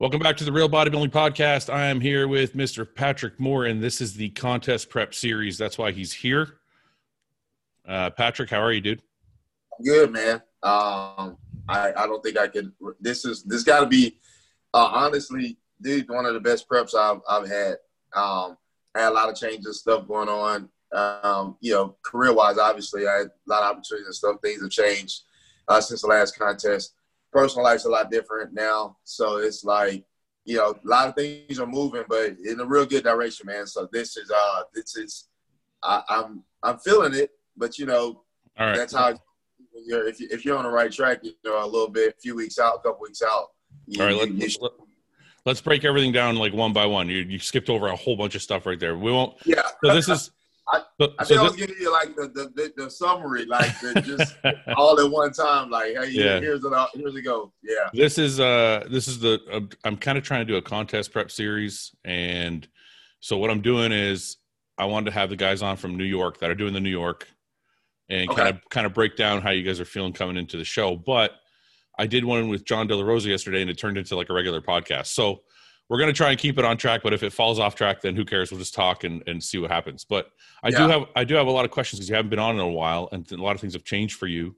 Welcome back to the Real Bodybuilding Podcast. I am here with Mr. Patrick Moore, and this is the contest prep series. That's why he's here. Uh, Patrick, how are you, dude? Good, man. Um, I, I don't think I could. This is this got to be uh, honestly, dude, one of the best preps I've I've had. Um, I had a lot of changes, stuff going on. Um, you know, career wise, obviously, I had a lot of opportunities and stuff. Things have changed uh, since the last contest personal life's a lot different now. So it's like, you know, a lot of things are moving, but in a real good direction, man. So this is uh this is I, am I'm, I'm feeling it, but you know, right. that's how you're if you if you're on the right track, you know, a little bit, a few weeks out, a couple weeks out. You, All right, let, us let's break everything down like one by one. You you skipped over a whole bunch of stuff right there. We won't. Yeah. So this is I, so, I, so I was giving you like the the, the, the summary, like the, just all at one time. Like, hey, yeah. here's it. Here's it go. Yeah. This is uh this is the uh, I'm kind of trying to do a contest prep series, and so what I'm doing is I wanted to have the guys on from New York that are doing the New York, and kind of kind of break down how you guys are feeling coming into the show. But I did one with John De La Rosa yesterday, and it turned into like a regular podcast. So we're going to try and keep it on track but if it falls off track then who cares? We'll just talk and, and see what happens. But i yeah. do have i do have a lot of questions because you haven't been on in a while and a lot of things have changed for you.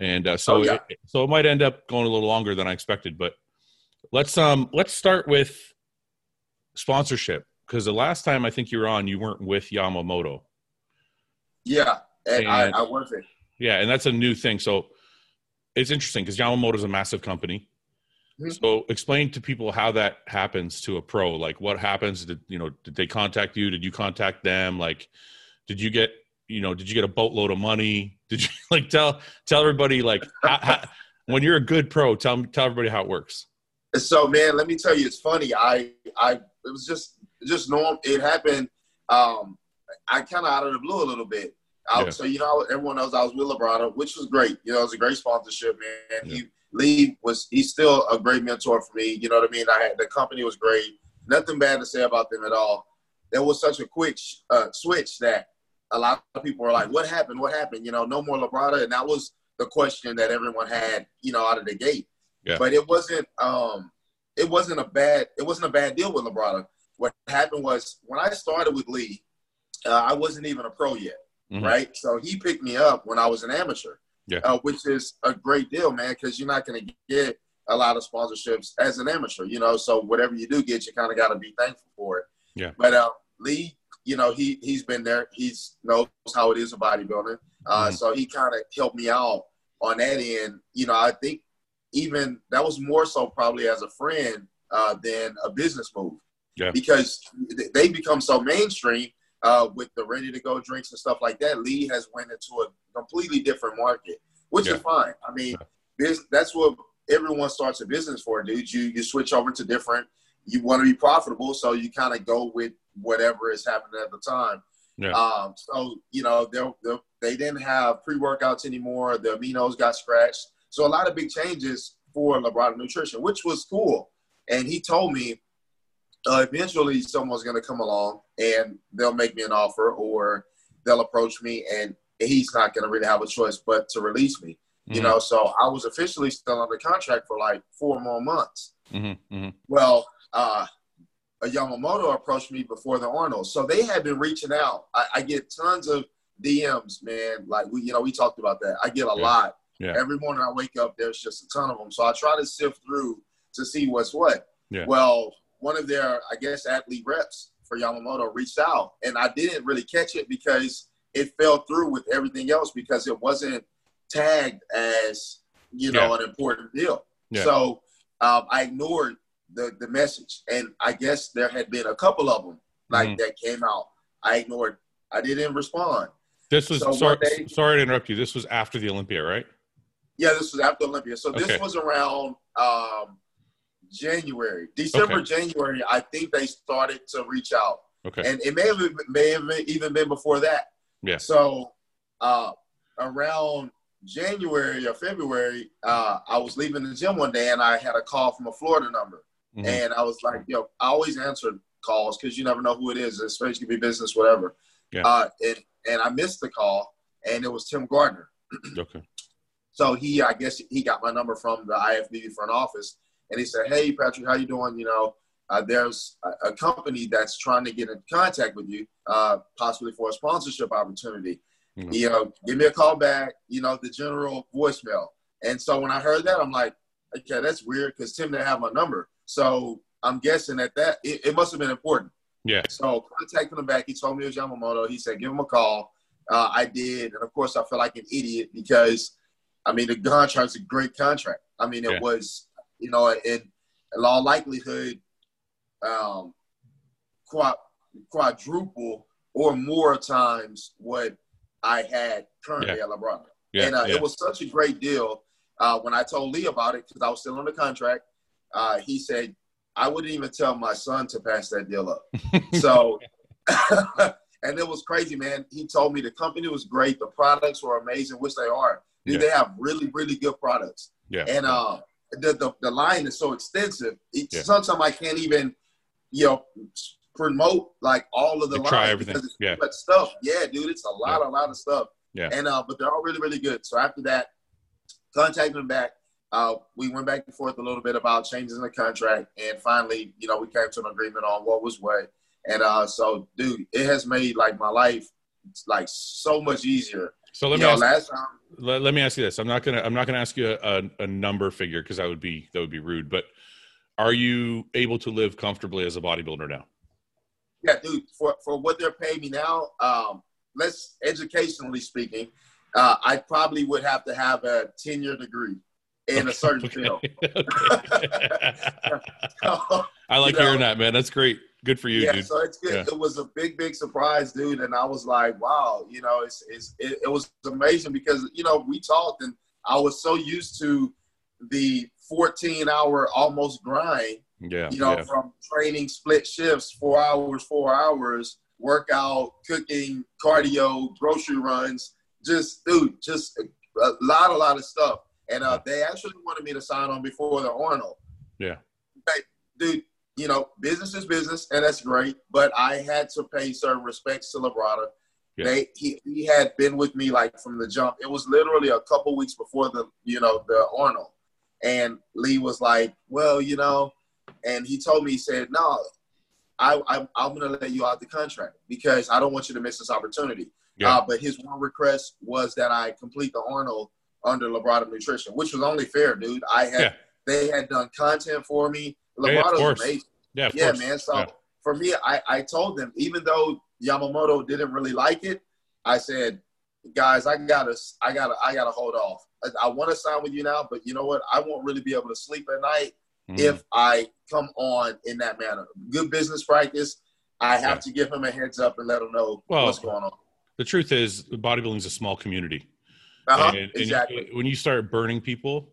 And uh, so oh, yeah. it, so it might end up going a little longer than i expected but let's um let's start with sponsorship. Because the last time i think you were on you weren't with yamamoto. Yeah and, and I, I wasn't. Yeah and that's a new thing. So it's interesting because yamamoto is a massive company Mm-hmm. So explain to people how that happens to a pro. Like what happens? Did you know? Did they contact you? Did you contact them? Like, did you get you know? Did you get a boatload of money? Did you like tell tell everybody like how, how, when you're a good pro? Tell tell everybody how it works. So man, let me tell you, it's funny. I I it was just just normal. It happened. Um, I kind of out of the blue a little bit. I, yeah. So you know, everyone knows I was with Labrada, which was great. You know, it was a great sponsorship, man. Yeah. He Lee was he's still a great mentor for me. You know what I mean? I had the company was great. Nothing bad to say about them at all. There was such a quick uh, switch that a lot of people were like, "What happened? What happened?" You know, no more Labrada, and that was the question that everyone had. You know, out of the gate. Yeah. But it wasn't. Um, it wasn't a bad. It wasn't a bad deal with Labrada. What happened was when I started with Lee, uh, I wasn't even a pro yet, mm-hmm. right? So he picked me up when I was an amateur yeah. Uh, which is a great deal, man, because you're not going to get a lot of sponsorships as an amateur, you know. So whatever you do get, you kind of got to be thankful for it. Yeah. But uh, Lee, you know, he he's been there. He's knows how it is a bodybuilding. Uh, mm-hmm. So he kind of helped me out on that end. You know, I think even that was more so probably as a friend uh, than a business move. Yeah. Because they become so mainstream uh, with the ready to go drinks and stuff like that, Lee has went into a completely different market, which yeah. is fine. I mean, this, that's what everyone starts a business for, dude. You you switch over to different. You want to be profitable, so you kind of go with whatever is happening at the time. Yeah. Um, so you know they they didn't have pre workouts anymore. The aminos got scratched. So a lot of big changes for Labrada Nutrition, which was cool. And he told me uh, eventually someone's going to come along and they'll make me an offer or they'll approach me and he's not going to really have a choice but to release me. Mm-hmm. You know, so I was officially still under contract for like four more months. Mm-hmm. Mm-hmm. Well, uh, a Yamamoto approached me before the Arnold, so they had been reaching out. I, I, get tons of DMs, man. Like we, you know, we talked about that. I get a yeah. lot. Yeah. Every morning I wake up, there's just a ton of them. So I try to sift through to see what's what. Yeah. Well, one of their, I guess, athlete reps for Yamamoto reached out, and I didn't really catch it because it fell through with everything else because it wasn't tagged as you know yeah. an important deal. Yeah. So um, I ignored the the message, and I guess there had been a couple of them like mm-hmm. that came out. I ignored. I didn't respond. This was so sorry, day, sorry to interrupt you. This was after the Olympia, right? Yeah, this was after Olympia. So this okay. was around um, January, December, okay. January. I think they started to reach out. Okay. And it may have may have even been before that. Yeah. So uh, around January or February, uh, I was leaving the gym one day and I had a call from a Florida number, mm-hmm. and I was like, "Yo, I always answer calls because you never know who it is, especially could be business, whatever." Yeah. Uh, and and I missed the call, and it was Tim Gardner. okay. So he, I guess, he got my number from the IFBB front office, and he said, "Hey, Patrick, how you doing? You know, uh, there's a, a, company that's trying to get in contact with you, uh, possibly for a sponsorship opportunity. Mm-hmm. You know, give me a call back. You know, the general voicemail." And so when I heard that, I'm like, "Okay, that's weird," because Tim didn't have my number. So I'm guessing that that it, it must have been important. Yeah. So contacting him back, he told me it was Yamamoto. He said, give him a call. Uh, I did, and of course, I felt like an idiot because, I mean, the contract's a great contract. I mean, it yeah. was, you know, in, in all likelihood, um, quadruple or more times what I had currently yeah. at Labrada. Yeah. And uh, yeah. it was such a great deal. Uh, when I told Lee about it, because I was still on the contract, uh, he said, I wouldn't even tell my son to pass that deal up. so, and it was crazy, man. He told me the company was great, the products were amazing, which they are. Dude, yeah. They have really, really good products. Yeah. And uh, the, the, the line is so extensive. It, yeah. Sometimes I can't even, you know, promote like all of the lines try everything. Yeah. But stuff. Yeah, dude, it's a lot, yeah. a lot of stuff. Yeah. And uh, but they're all really, really good. So after that, contacted them back. Uh, we went back and forth a little bit about changes in the contract, and finally, you know, we came to an agreement on what was what. And uh, so, dude, it has made like my life like so much easier. So let you me know, ask, time, let, let, me ask you this. I'm not gonna I'm not gonna ask you a, a, a number figure because that would be that would be rude. But are you able to live comfortably as a bodybuilder now? Yeah, dude. For for what they're paying me now, um, let's educationally speaking, uh, I probably would have to have a 10 year degree in a certain field. I like you know, hearing that, man. That's great. Good for you, yeah, dude. So it's good. Yeah. It was a big, big surprise, dude. And I was like, wow, you know, it's, it's it, it was amazing because, you know, we talked and I was so used to the 14 hour almost grind. Yeah. You know, yeah. from training split shifts, four hours, four hours, workout, cooking, cardio, grocery runs, just dude, just a lot, a lot of stuff and uh, they actually wanted me to sign on before the Arnold. Yeah. Hey, dude, you know, business is business, and that's great. But I had to pay certain respects to Labrada. Yeah. They he, he had been with me like from the jump. It was literally a couple weeks before the you know the Arnold, and Lee was like, "Well, you know," and he told me he said, "No, I, I I'm gonna let you out the contract because I don't want you to miss this opportunity." Yeah. Uh, but his one request was that I complete the Arnold under Labrada Nutrition, which was only fair, dude. I had yeah. they had done content for me. Yeah, amazing. Yeah, yeah, man. So yeah. for me, I, I told them, even though Yamamoto didn't really like it, I said, guys, I gotta I gotta I gotta hold off. I, I want to sign with you now, but you know what? I won't really be able to sleep at night mm. if I come on in that manner. Good business practice. I have to give him a heads up and let him know well, what's going on. The truth is, bodybuilding is a small community. Uh-huh, and, exactly. when you start burning people,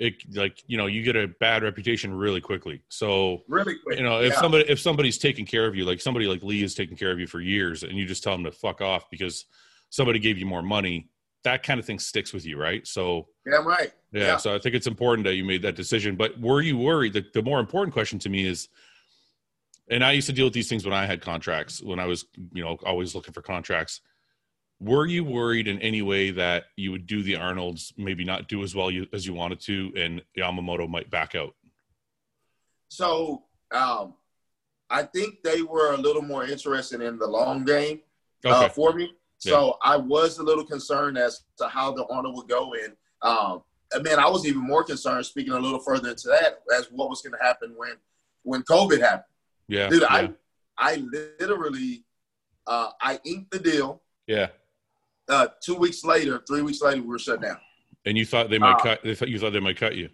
it like you know you get a bad reputation really quickly. So really quick, you know if yeah. somebody if somebody's taking care of you, like somebody like Lee is taking care of you for years, and you just tell them to fuck off because somebody gave you more money, that kind of thing sticks with you, right? So yeah, right. Yeah, yeah. So I think it's important that you made that decision. But were you worried? The, the more important question to me is, and I used to deal with these things when I had contracts, when I was you know always looking for contracts were you worried in any way that you would do the Arnolds, maybe not do as well you, as you wanted to, and Yamamoto might back out? So um, I think they were a little more interested in the long game uh, okay. uh, for me. So yeah. I was a little concerned as to how the Arnold would go. And um, man, I was even more concerned, speaking a little further into that, as what was going to happen when when COVID happened. Yeah, dude, yeah. I I literally uh, I inked the deal. Yeah uh, two weeks later, three weeks later, we were shut down. And you thought they might uh, cut? They thought you thought they might cut you.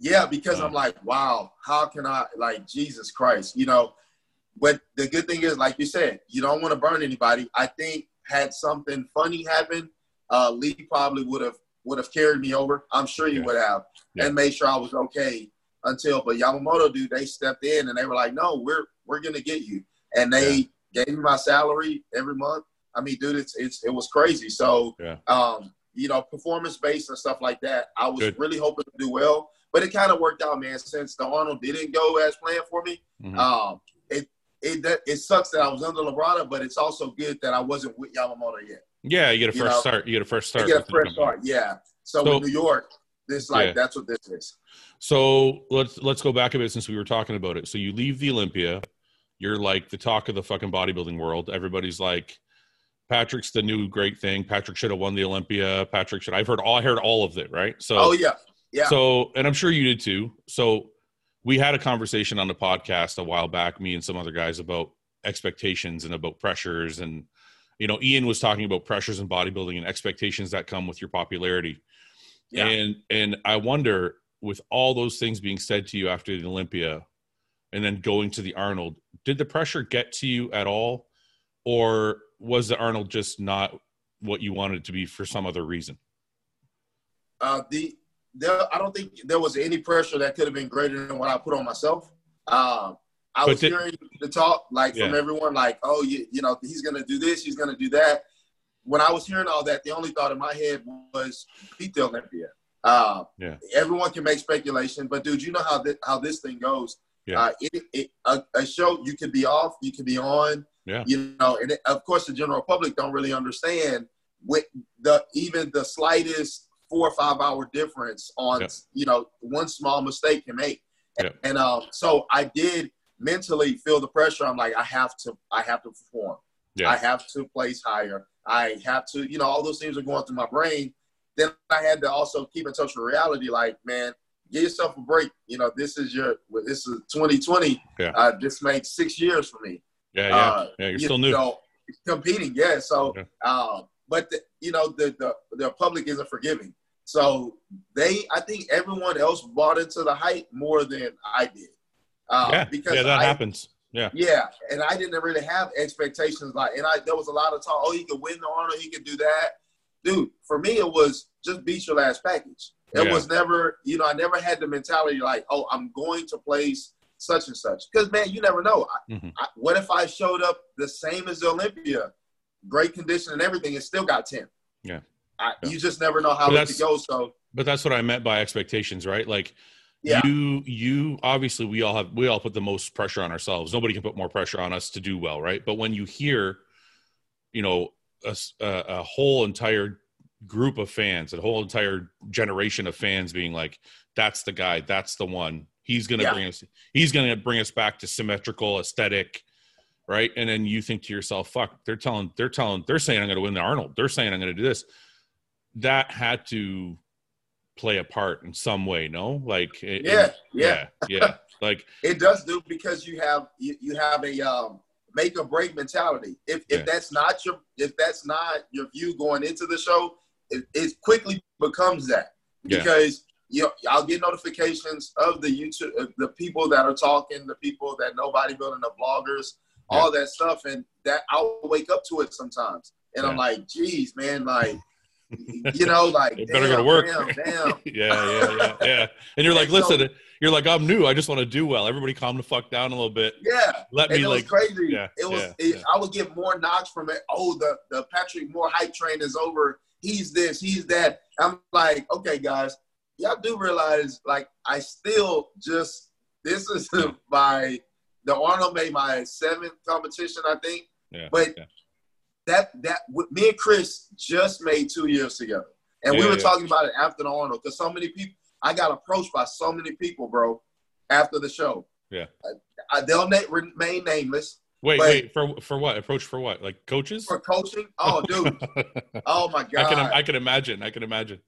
Yeah, because uh. I'm like, wow, how can I? Like Jesus Christ, you know. But the good thing is, like you said, you don't want to burn anybody. I think had something funny happen, uh, Lee probably would have would have carried me over. I'm sure he would have, yeah. and made sure I was okay until. But Yamamoto, dude, they stepped in and they were like, no, we're we're gonna get you, and they yeah. gave me my salary every month I mean, dude, it's it's it was crazy. So, yeah. um, you know, performance based and stuff like that. I was Good. really hoping to do well, but it kind of worked out, man. Since the Arnold didn't go as planned for me, mm-hmm. um, it it it sucks that I was under Labrada, but it's also good that I wasn't with Yamamoto yet. Yeah, you get a first you start. You get a first start. You get a fresh start. Yeah. So, so New York, This like yeah. that's what this is. So let's let's go back a bit since we were talking about it. So you leave the Olympia, you're like the talk of the fucking bodybuilding world. Everybody's like, Patrick's the new great thing. Patrick should have won the Olympia. Patrick should. I've heard all. I heard all of it. Right. So. Oh yeah. Yeah. So, and I'm sure you did too. So, we had a conversation on the podcast a while back, me and some other guys, about expectations and about pressures. And, you know, Ian was talking about pressures in bodybuilding and expectations that come with your popularity. Yeah. And and I wonder, with all those things being said to you after the Olympia, and then going to the Arnold, did the pressure get to you at all, or was the Arnold just not what you wanted it to be for some other reason? Uh, the there, I don't think there was any pressure that could have been greater than what I put on myself. Um, I but was did, hearing the talk like yeah. from everyone, like, oh, you, you know, he's gonna do this, he's gonna do that. When I was hearing all that, the only thought in my head was beat the Olympia. Uh, yeah. Everyone can make speculation, but dude, you know how this, how this thing goes. Yeah. Uh, it, it, a, a, show you could be off, you could be on. Yeah. You know, and it, of course the general public don't really understand with the even the slightest four or five hour difference on yeah. you know one small mistake can make. Yeah. And um, so I did mentally feel the pressure. I'm like, I have to, I have to perform. Yeah. I have to place higher. I have to, you know, all those things are going through my brain. Then I had to also keep in touch with reality. Like, man, give yourself a break. You know, this is your, this is 2020. Yeah. Uh, this makes six years for me. Yeah, yeah, uh, yeah. You're you still new. Know, competing, yeah. So, okay. um, but the, you know, the, the the public isn't forgiving. So they, I think everyone else bought into the hype more than I did. Uh, yeah, because yeah, that I, happens. Yeah, yeah, and I didn't really have expectations like, and I there was a lot of talk. Oh, he could win the Arnold, he could do that, dude. For me, it was just beat your last package. It yeah. was never, you know, I never had the mentality like, oh, I'm going to place such and such. Because man, you never know. Mm-hmm. I, what if I showed up the same as the Olympia, great condition and everything, and still got ten? Yeah. I, yeah. You just never know how it could go. So, but that's what I meant by expectations, right? Like, yeah. you, you obviously we all have we all put the most pressure on ourselves. Nobody can put more pressure on us to do well, right? But when you hear, you know, a, a, a whole entire group of fans, a whole entire generation of fans being like, "That's the guy. That's the one. He's gonna yeah. bring us. He's gonna bring us back to symmetrical aesthetic, Right, and then you think to yourself, "Fuck!" They're telling, they're telling, they're saying I'm going to win the Arnold. They're saying I'm going to do this that had to play a part in some way no like it, yeah, yeah yeah yeah like it does do because you have you, you have a um make or break mentality if if yeah. that's not your if that's not your view going into the show it, it quickly becomes that because. You I'll get notifications of the YouTube, the people that are talking, the people that know bodybuilding, the bloggers, yeah. all that stuff, and that I'll wake up to it sometimes, and I'm like, geez, man, like you know, like it better go to work. Damn, damn. yeah, yeah, yeah, yeah. And you're like, listen, so, you're like, I'm new. I just want to do well. Everybody, calm the fuck down a little bit. Yeah, let and me it like crazy. Yeah, it was. Yeah, it, yeah. I would get more knocks from it. Oh, the the Patrick Moore hype train is over. He's this. He's that. I'm like, okay, guys, y'all do realize, like, I still just this is my the Arnold made my seventh competition, I think. Yeah, but yeah that that me and Chris just made two years together, and yeah, we were talking about it after the Arnold because so many people. I got approached by so many people, bro, after the show. Yeah, I, I, they'll na- remain nameless. Wait, wait for for what? Approach for what? Like coaches? For coaching? Oh, dude! oh my god! I can I can imagine. I can imagine.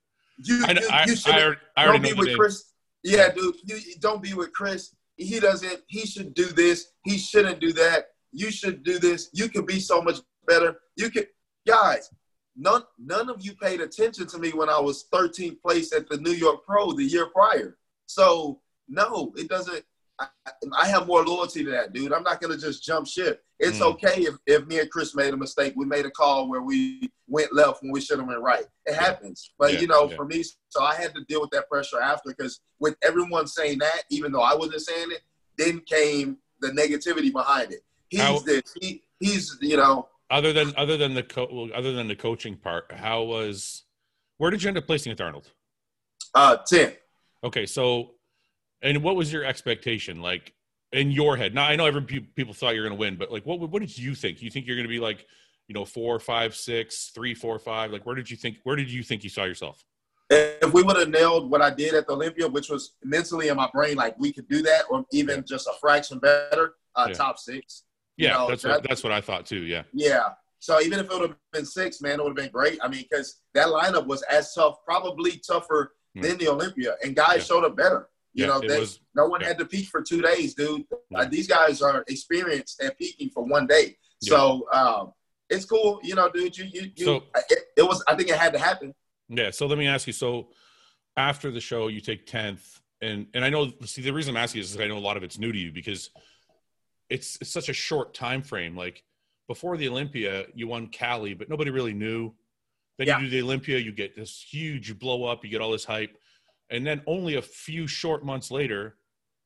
You I, you, I, you should I, I don't be with Chris. Yeah, dude. You, don't be with Chris. He doesn't. He should do this. He shouldn't do that. You should do this. You could be so much better. You can, guys. None none of you paid attention to me when I was 13th place at the New York Pro the year prior. So no, it doesn't. I, I have more loyalty to that dude. I'm not gonna just jump ship. It's mm. okay if, if me and Chris made a mistake. We made a call where we went left when we should have went right. It yeah. happens. But yeah, you know, yeah. for me, so I had to deal with that pressure after because with everyone saying that, even though I wasn't saying it, then came the negativity behind it. He's How- this. He he's you know other than other than the co- well, other than the coaching part, how was where did you end up placing at Arnold? Uh, ten. Okay, so and what was your expectation like in your head? Now I know every people thought you're going to win, but like what what did you think? You think you're going to be like you know four, five, six, three, four, five? Like where did you think? Where did you think you saw yourself? if we would have nailed what I did at the Olympia, which was mentally in my brain, like we could do that, or even yeah. just a fraction better, uh, yeah. top six. Yeah, know, that's what that's what I thought too. Yeah. Yeah. So even if it would have been six, man, it would have been great. I mean, because that lineup was as tough, probably tougher mm. than the Olympia, and guys yeah. showed up better. You know, they, was, no one had to peak for two days, dude. Uh, these guys are experienced at peaking for one day. So um, it's cool, you know, dude. You, you, you so, it, it was. I think it had to happen. Yeah. So let me ask you. So after the show, you take tenth, and and I know. See, the reason I'm asking is I know a lot of it's new to you because it's it's such a short time frame. Like before the Olympia, you won Cali, but nobody really knew. Then yeah. you do the Olympia, you get this huge blow up, you get all this hype, and then only a few short months later,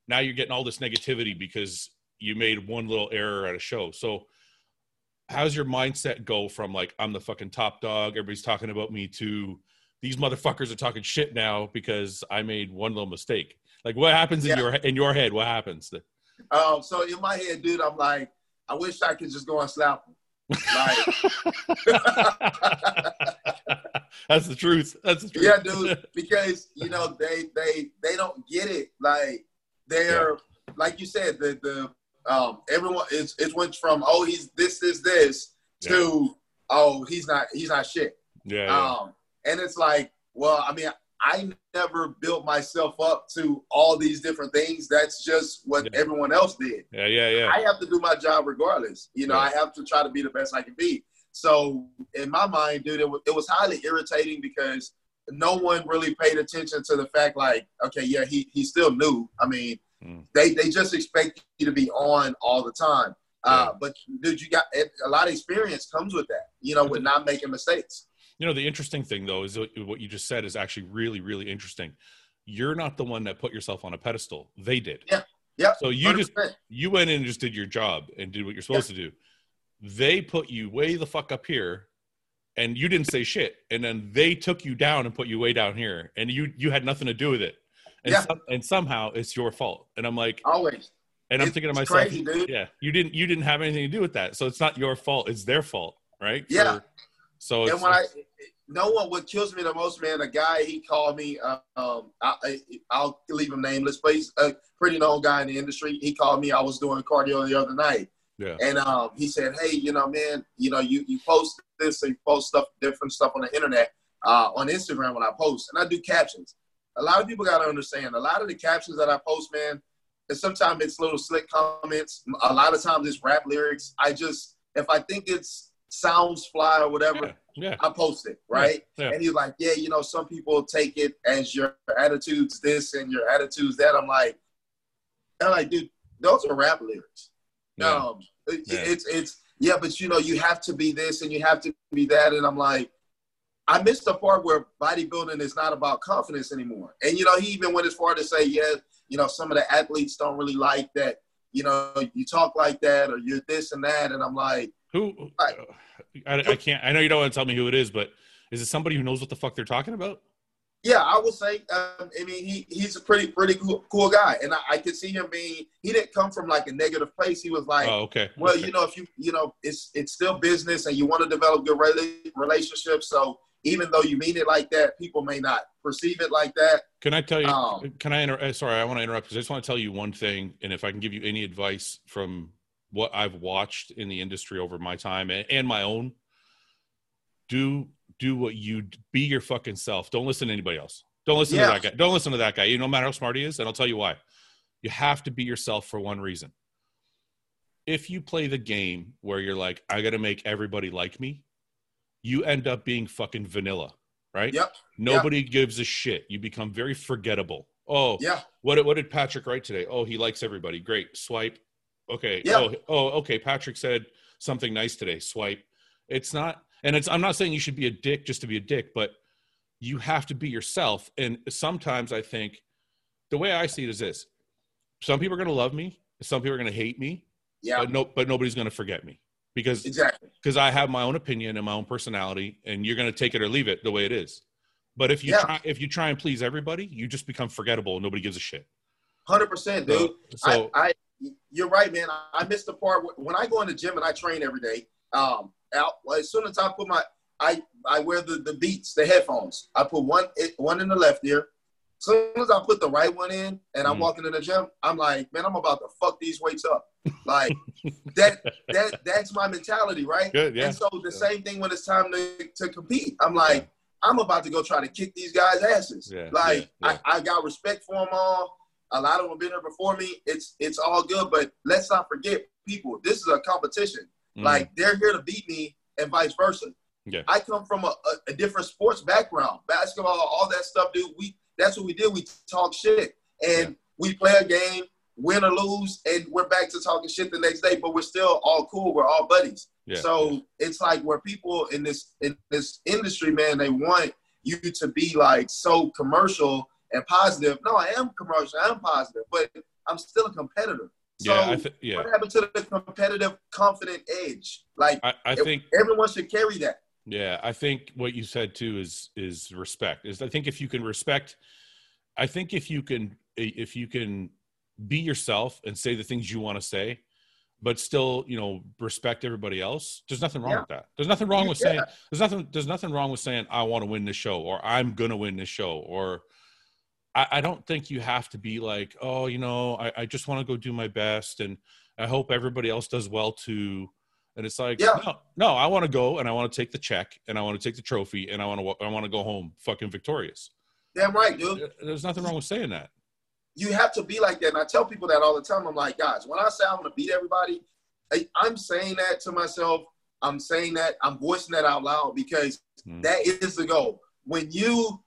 now you're getting all this negativity because you made one little error at a show. So how's your mindset go from like I'm the fucking top dog, everybody's talking about me to these motherfuckers are talking shit now because I made one little mistake. Like what happens in yeah. your in your head? What happens? Um, so in my head, dude, I'm like, I wish I could just go and slap them. Like, that's the truth. That's the truth. Yeah, dude. Because you know they they they don't get it. Like they're yeah. like you said the the um everyone it's it went from oh he's this is this yeah. to oh he's not he's not shit. Yeah. Um and it's like well I mean I never built myself up to all these different things. That's just what yeah. everyone else did. Yeah, yeah, yeah. I have to do my job regardless. You know, yeah. I have to try to be the best I can be. So in my mind, dude, it was, it was highly irritating because no one really paid attention to the fact, like, okay, yeah, he he still new. I mean, mm. they they just expect you to be on all the time. Uh, but dude, you got a lot of experience comes with that. You know, with not making mistakes. You know, the interesting thing though is what you just said is actually really, really interesting. You're not the one that put yourself on a pedestal. They did. Yeah. Yeah. So you 100%. just you went in and just did your job and did what you're supposed yeah. to do. They put you way the fuck up here and you didn't say shit. And then they took you down and put you way down here. And you you had nothing to do with it. And yeah. Some, and somehow it's your fault. And I'm like always. And I'm thinking to myself, crazy, yeah, you didn't you didn't have anything to do with that. So it's not your fault. It's their fault, right? Yeah. For, so and when I, no one what kills me the most, man. A guy he called me. Um, I, I, will leave him nameless, but he's a pretty known guy in the industry. He called me. I was doing cardio the other night, yeah. And um, he said, "Hey, you know, man, you know, you you post this, and you post stuff, different stuff on the internet, uh, on Instagram when I post, and I do captions. A lot of people got to understand. A lot of the captions that I post, man, and sometimes it's little slick comments. A lot of times it's rap lyrics. I just if I think it's sounds fly or whatever, yeah, yeah. I post it, right? Yeah, and he's like, yeah, you know, some people take it as your attitudes this and your attitudes that. I'm like, I'm like, dude, those are rap lyrics. Um, it, it's it's yeah, but you know, you have to be this and you have to be that, and I'm like. I missed the part where bodybuilding is not about confidence anymore. And you know, he even went as far to say, yeah, you know, some of the athletes don't really like that, you know, you talk like that or you're this and that. And I'm like, who? I, I, I, can't. I know you don't want to tell me who it is, but is it somebody who knows what the fuck they're talking about? Yeah, I would say. Um, I mean, he he's a pretty pretty cool, cool guy, and I, I could see him being. He didn't come from like a negative place. He was like, oh, okay. Well, okay. you know, if you you know, it's it's still business, and you want to develop good relationships. So even though you mean it like that, people may not perceive it like that. Can I tell you? Um, can I? Inter- uh, sorry, I want to interrupt because I just want to tell you one thing, and if I can give you any advice from what I've watched in the industry over my time and, and my own, do do what you be your fucking self. Don't listen to anybody else. Don't listen yeah. to that guy. Don't listen to that guy. You no matter how smart he is, and I'll tell you why. You have to be yourself for one reason. If you play the game where you're like, I got to make everybody like me, you end up being fucking vanilla, right? Yep. Nobody yep. gives a shit. You become very forgettable. Oh, yeah. What what did Patrick write today? Oh, he likes everybody. Great. Swipe. Okay. Yeah. Oh, oh, okay. Patrick said something nice today. Swipe. It's not, and it's. I'm not saying you should be a dick just to be a dick, but you have to be yourself. And sometimes I think the way I see it is this: some people are going to love me, some people are going to hate me. Yeah. But no, but nobody's going to forget me because exactly because I have my own opinion and my own personality, and you're going to take it or leave it the way it is. But if you yeah. try, if you try and please everybody, you just become forgettable. and Nobody gives a shit. Hundred percent, dude. So, I, I you're right, man. I missed the part when I go in the gym and I train every day. Um, out, as soon as I put my I I wear the, the beats, the headphones. I put one one in the left ear. As soon as I put the right one in and I'm mm. walking in the gym, I'm like, man, I'm about to fuck these weights up. Like that that that's my mentality, right? Good, yeah. And so the yeah. same thing when it's time to, to compete. I'm like, yeah. I'm about to go try to kick these guys' asses. Yeah, like I, I got respect for them all. A lot of them have been here before me. It's it's all good, but let's not forget, people. This is a competition. Mm. Like they're here to beat me, and vice versa. Yeah. I come from a, a, a, different sports background, basketball, all that stuff, dude. We that's what we did. We talk shit, and yeah. we play a game, win or lose, and we're back to talking shit the next day. But we're still all cool. We're all buddies. Yeah. So it's like where people in this in this industry, man, they want you to be like so commercial and positive. No, I am commercial. I am positive, but I'm still a competitor. So yeah, th- yeah. what happened to the competitive, confident edge? Like I, I think everyone should carry that. Yeah, I think what you said too is is respect. Is I think if you can respect, I think if you can if you can be yourself and say the things you want to say, but still you know respect everybody else. There's nothing wrong yeah. with that. There's nothing wrong with yeah. saying there's nothing there's nothing wrong with saying I want to win this show or I'm gonna win this show or I, I don't think you have to be like oh you know I, I just want to go do my best and I hope everybody else does well too and it's like, yeah. no, no, I want to go and I want to take the check and I want to take the trophy and I want to I want to go home fucking victorious. Damn right, dude. There's nothing wrong with saying that. You have to be like that, and I tell people that all the time. I'm like, guys, when I say I'm going to beat everybody, I'm saying that to myself. I'm saying that I'm voicing that out loud because mm. that is the goal. When you,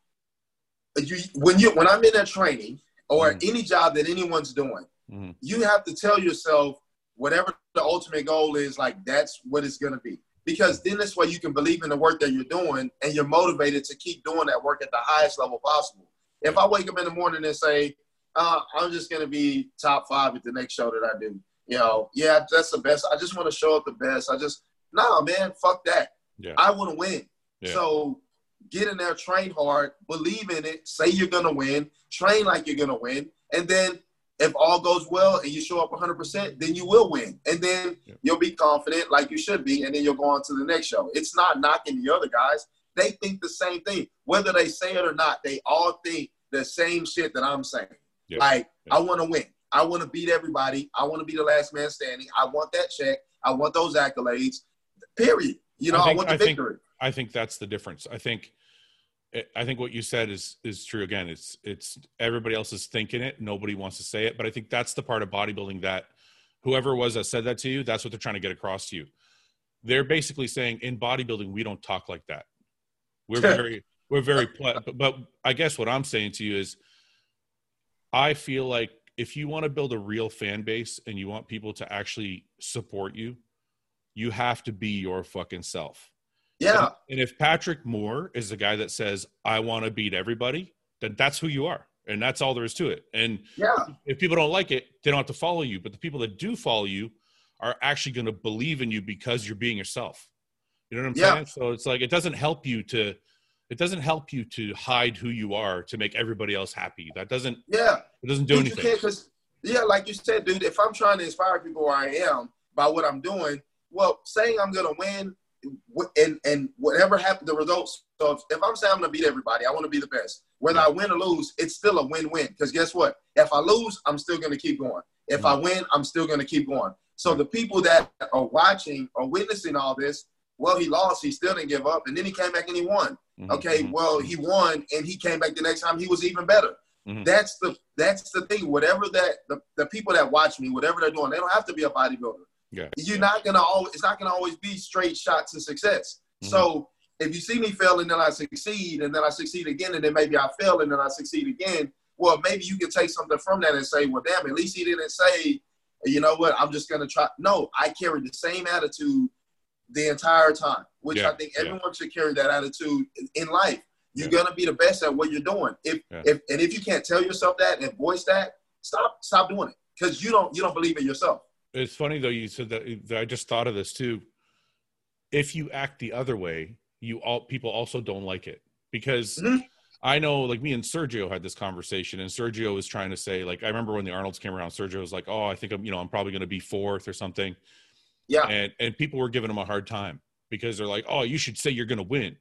you, when you, when I'm in that training or mm. any job that anyone's doing, mm. you have to tell yourself whatever the ultimate goal is, like that's what it's gonna be. Because then this way you can believe in the work that you're doing and you're motivated to keep doing that work at the highest level possible. If I wake up in the morning and say, uh, I'm just gonna be top five at the next show that I do, you know, yeah, that's the best. I just want to show up the best. I just nah man, fuck that. Yeah. I want to win. Yeah. So get in there, train hard, believe in it, say you're gonna win, train like you're gonna win, and then if all goes well and you show up 100%, then you will win. And then yeah. you'll be confident like you should be. And then you'll go on to the next show. It's not knocking the other guys. They think the same thing. Whether they say it or not, they all think the same shit that I'm saying. Yeah. Like, yeah. I want to win. I want to beat everybody. I want to be the last man standing. I want that check. I want those accolades. Period. You know, I, think, I want the I victory. Think, I think that's the difference. I think eh, – I think what you said is is true. Again, it's it's everybody else is thinking it. Nobody wants to say it, but I think that's the part of bodybuilding that whoever was that said that to you, that's what they're trying to get across to you. They're basically saying in bodybuilding we don't talk like that. We're very we're very but, but I guess what I'm saying to you is I feel like if you want to build a real fan base and you want people to actually support you, you have to be your fucking self yeah. And, if Patrick Moore is the guy that says, I want to beat everybody, then that's who you are. And that's all there is to it. And yeah. if people don't like it, they don't have to follow you. But the people that do follow you are actually going to believe in you because you're being yourself. You know what I'm yeah. saying? So it's like it doesn't help you to it doesn't help you to hide who you are to make everybody else happy. That doesn't yeah. It doesn't do dude, anything. yeah, like you said, dude, if I'm trying to inspire people where I am by what I'm doing, well, saying I'm gonna win and and whatever happened, the results. So if, if I'm saying I'm gonna beat everybody, I want to be the best. Whether I win or lose, it's still a win-win. Because guess what? If I lose, I'm still gonna keep going. If I win, I'm still gonna keep going. So the people that are watching or witnessing all this, well, he lost, he still didn't give up, and then he came back and he won. Mm-hmm. Okay, mm-hmm. well, he won and he came back the next time, he was even better. Mm-hmm. That's the that's the thing. Whatever that the, the people that watch me, whatever they're doing, they don't have to be a bodybuilder. Yeah. You're not gonna always it's not gonna always be straight shots to success. Mm-hmm. So if you see me fail and then I succeed and then I succeed again and then maybe I fail and then I succeed again, well maybe you can take something from that and say, well damn, at least he didn't say, you know what, I'm just gonna try. No, I carried the same attitude the entire time, which yeah. I think everyone yeah. should carry that attitude in life. You're yeah. gonna be the best at what you're doing. If if and if you can't tell yourself that and voice that, stop stop doing it because you don't you don't believe in yourself. It's funny though you said that, that I just thought of this too. If you act the other way, you all people also don't like it because mm-hmm. I know like me and Sergio had this conversation and Sergio was trying to say like I remember when the Arnolds came around Sergio was like oh I think I'm you know I'm probably going to be fourth or something yeah and and people were giving him a hard time because they're like, oh, you should say you're going to win.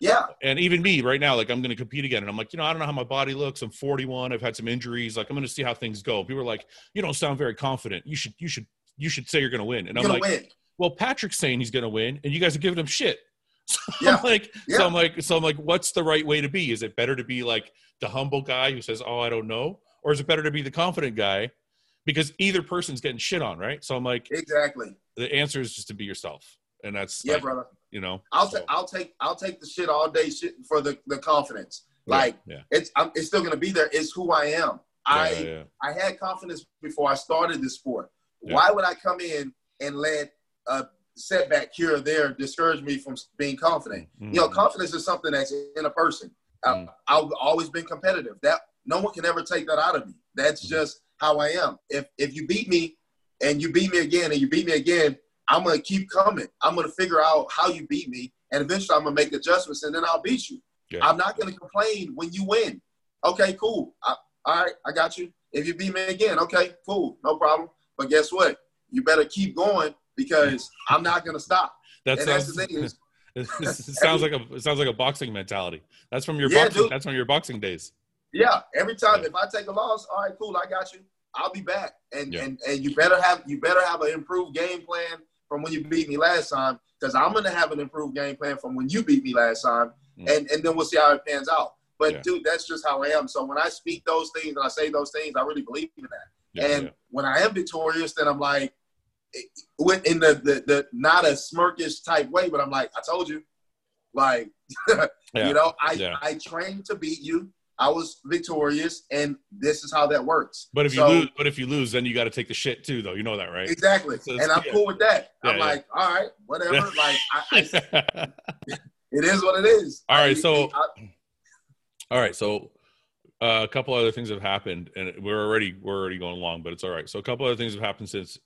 Yeah. And even me right now, like I'm going to compete again. And I'm like, you know, I don't know how my body looks. I'm 41. I've had some injuries. Like I'm going to see how things go. People are like, you don't sound very confident. You should, you should, you should say you're going to win. And You're I'm like, win. well, Patrick's saying he's going to win and you guys are giving him shit. So Yeah. I'm like, Yeah. so I'm like, so I'm like, what's the right way to be? Is it better to be like the humble guy who says, oh, I don't know? Or is it better to be the confident guy? Because either person's getting shit on, right? So I'm like, Exactly. the answer is just to be yourself. And that's, Yeah, like, brother. You know, I'll so, take I'll take I'll take the shit all day shit for the the confidence. yeah, Like yeah, it's I'm, it's still gonna be there. It's who I am. I I had confidence before I started this sport. Why would I come in and let a setback here or there discourage me from being confident? Mhm. You know, confidence is something that's in a person. Uh, Mm. I've always been competitive. That no one can ever take that out of me. That's Mhm. just how I am. If if you beat me and you beat me again and you beat me again, I'm gonna keep coming. I'm gonna figure out how you beat me, and eventually I'm gonna make adjustments, and then I'll beat you. Yeah. I'm not gonna complain when you win. Okay, cool. I, all right, I got you. If you beat me again, okay, cool, no problem. But guess what? You better keep going because I'm not gonna stop. That and that's sounds, the thing is, it sounds like a it sounds like a boxing mentality. That's from your Yeah, boxing. dude. That's from your boxing days. Yeah, every time Yeah. if I take a loss, all right, cool, I got you. I'll be back, and Yeah. and and you better have you better have an improved game plan from when you beat me last time, because I'm gonna have an improved game plan from when you beat me last time, Mm. and and then we'll see how it pans out. But Yeah. dude, that's just how I am. So when I speak those things and I say those things, I really believe in that. Yeah, and yeah. when I am victorious, then I'm like, in the, the the not a smirkish type way, but I'm like, I told you, like, you know, I. I trained to beat you. I was victorious, and this is how that works. But if you lose, but if you lose, then you got to take the shit too, though. You know that, right? exactly, So and I'm yeah. cool with that. Yeah, I'm yeah. like, all right, whatever. Like, I, I, it is what it is. All right, I- so- all right, so uh, a couple other things have happened, and we're already we're already going long, but it's all right. So a couple other things have happened since.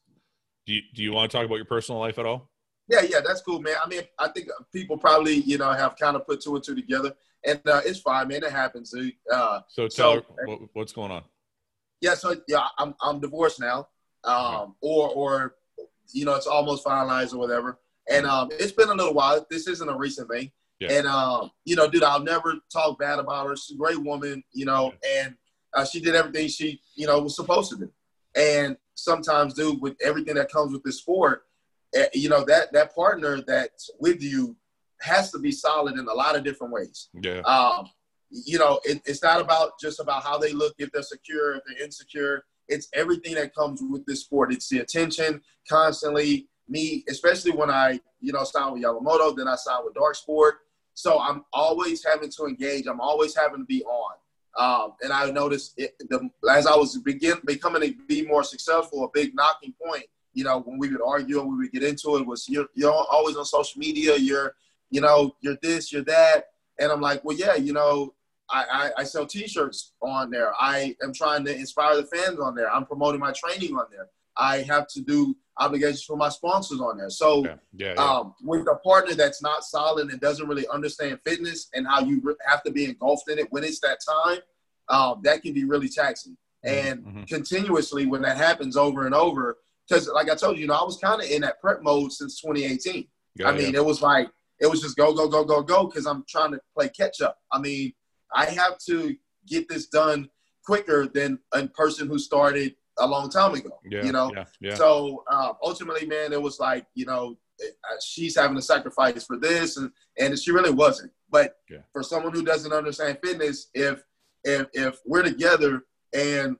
Do you, do you want to talk about your personal life at all? Yeah, yeah, that's cool, man. I mean, I think people probably, you know, have kind of put two and two together, and uh, it's fine, man. It happens. Uh, So tell So- her what, what's going on. yeah, so yeah, I'm I'm divorced now, um, or or you know, it's almost finalized or whatever. And um, it's been a little while. This isn't a recent thing. Yeah. And um, you know, dude, I'll never talk bad about her. She's a great woman, you know, and uh, she did everything she, you know, was supposed to do. And sometimes, dude, with everything that comes with this sport, eh, you know, that that partner that's with you has to be solid in a lot of different ways Yeah, um, you know, it, it's not about just about how they look, if they're secure, if they're insecure. It's everything that comes with this sport. It's the attention constantly. Me, especially when I, you know, signed with Yamamoto, then I signed with Dark Sport. So I'm always having to engage. I'm always having to be on. Um, and I noticed it, the, as I was begin becoming to be more successful, a big knocking point. You know, when we would argue and we would get into it, was you're you're always on social media. You're, you know, you're this, you're that. And I'm like, well, yeah, you know, I, I, I sell T-shirts on there. I am trying to inspire the fans on there. I'm promoting my training on there. I have to do obligations for my sponsors on there. So yeah, yeah. yeah. um, with a partner that's not solid and doesn't really understand fitness and how you re- have to be engulfed in it when it's that time, um, that can be really taxing. And Mhm. continuously, when that happens over and over, because like I told you, you know, I was kind of in that prep mode since 2018. Yeah, I mean, it was like it was just go, go, go, go, go because I'm trying to play catch up. I mean, I have to get this done quicker than a person who started a long time ago. yeah, you know, yeah, yeah. so um, ultimately, man, it was like you know uh, she's having to sacrifice for this, and and she really wasn't. But Yeah. for someone who doesn't understand fitness, if if if we're together and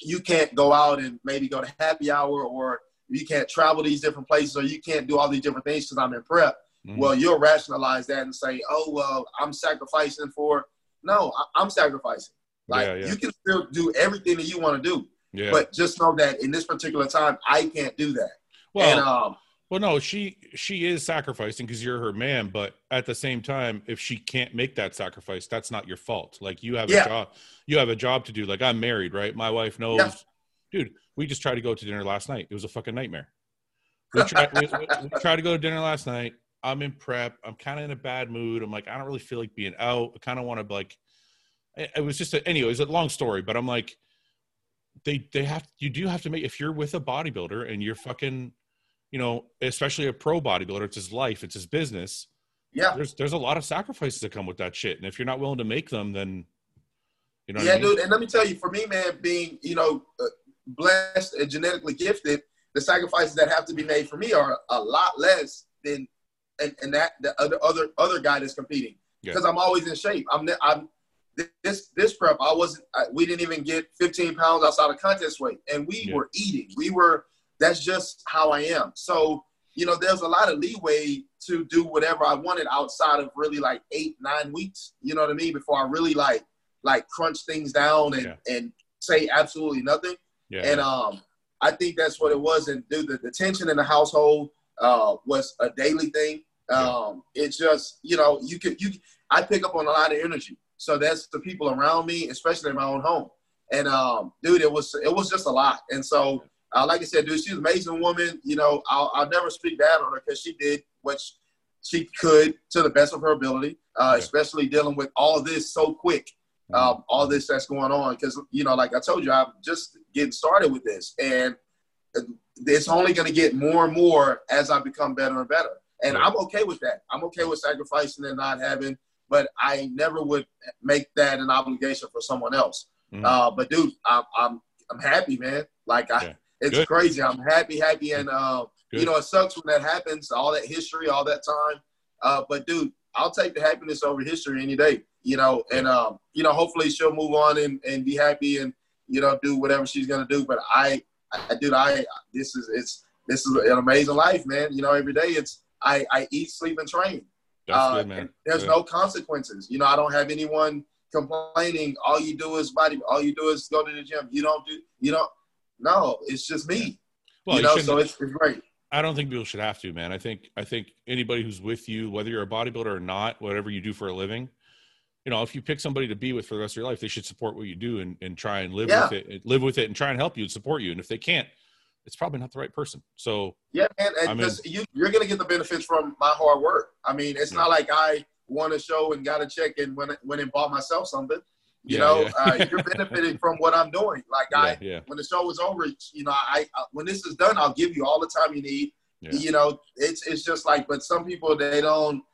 you can't go out and maybe go to happy hour, or you can't travel these different places, or you can't do all these different things because I'm in prep. Mhm. Well, you'll rationalize that and say, "Oh, well, I'm sacrificing for." No, I- I'm sacrificing. Like Yeah, yeah. you can still do everything that you want to do, yeah. but just know that in this particular time, I can't do that. well, and um, Well, no, she she is sacrificing because you're her man, but at the same time, if she can't make that sacrifice, that's not your fault. Like you have Yeah. a job, you have a job to do. Like I'm married, right? My wife knows, Yeah. dude. We just tried to go to dinner last night. It was a fucking nightmare. We tried, we, we tried to go to dinner last night. I'm in prep. I'm kind of in a bad mood. I'm like, I don't really feel like being out. I kind of want to like. It, was just a, anyway. It's a long story, but I'm like, they they have you do have to make if you're with a bodybuilder and you're fucking you know, especially a pro bodybuilder, it's his life, it's his business. Yeah. There's there's a lot of sacrifices that come with that shit. And if you're not willing to make them, then you know. Yeah, I mean? dude. And let me tell you, for me, man, being you know uh, blessed and genetically gifted, the sacrifices that have to be made for me are a lot less than and, and that the other other other guy that's competing because yeah. I'm always in shape. I'm I'm this this prep. I wasn't. I, we didn't even get 15 pounds outside of contest weight, and we yeah. were eating. We were. That's just how I am. So you know, there's a lot of leeway to do whatever I wanted outside of really like eight nine weeks. You know what I mean? Before I really like like crunch things down and yeah. and say absolutely nothing. And um, I think that's what it was. And dude, the, the tension in the household uh, was a daily thing. Um. It's just you know you could you I pick up on a lot of energy. So that's the people around me, especially in my own home. And um, dude, it was it was just a lot. And so, uh, like I said, dude, she's an amazing woman. You know, I'll, I'll never speak bad on her because she did what she could to the best of her ability, uh, especially dealing with all this so quick, mm-hmm. um, all this that's going on. Because you know, like I told you, I'm just getting started with this, and it's only going to get more and more as I become better and better. And I'm okay with that. I'm okay with sacrificing and not having, but I never would make that an obligation for someone else. Mm-hmm. Uh, but dude, I'm, I'm I'm happy, man. Like I, yeah. it's Good. crazy. I'm happy, happy, and uh, you know it sucks when that happens. All that history, all that time. Uh, but dude, I'll take the happiness over history any day. You know, and um, you know, hopefully she'll move on and, and be happy and you know do whatever she's gonna do. But I, I dude, I this is it's this is an amazing life, man. You know, every day it's I, I eat, sleep, and train. Uh, good, man. There's no consequences. You know, I don't have anyone complaining. All you do is body. All you do is go to the gym. You don't do. You don't. No, it's just me. Well, you know, so it's, it's great. I don't think people should have to, man. I think I think anybody who's with you, whether you're a bodybuilder or not, whatever you do for a living, you know, if you pick somebody to be with for the rest of your life, they should support what you do and, and try and live yeah. with it, live with it, and try and help you and support you. And if they can't, it's probably not the right person. So yeah, and, and because you you're gonna get the benefits from my hard work. I mean, it's yeah. not like I won a show and got a check and went went and bought myself something. You yeah, know, uh, you're benefiting from what I'm doing. Like I, when the show is over, you know, I, I, when this is done, I'll give you all the time you need. You know, it's it's just like, but some people they don't.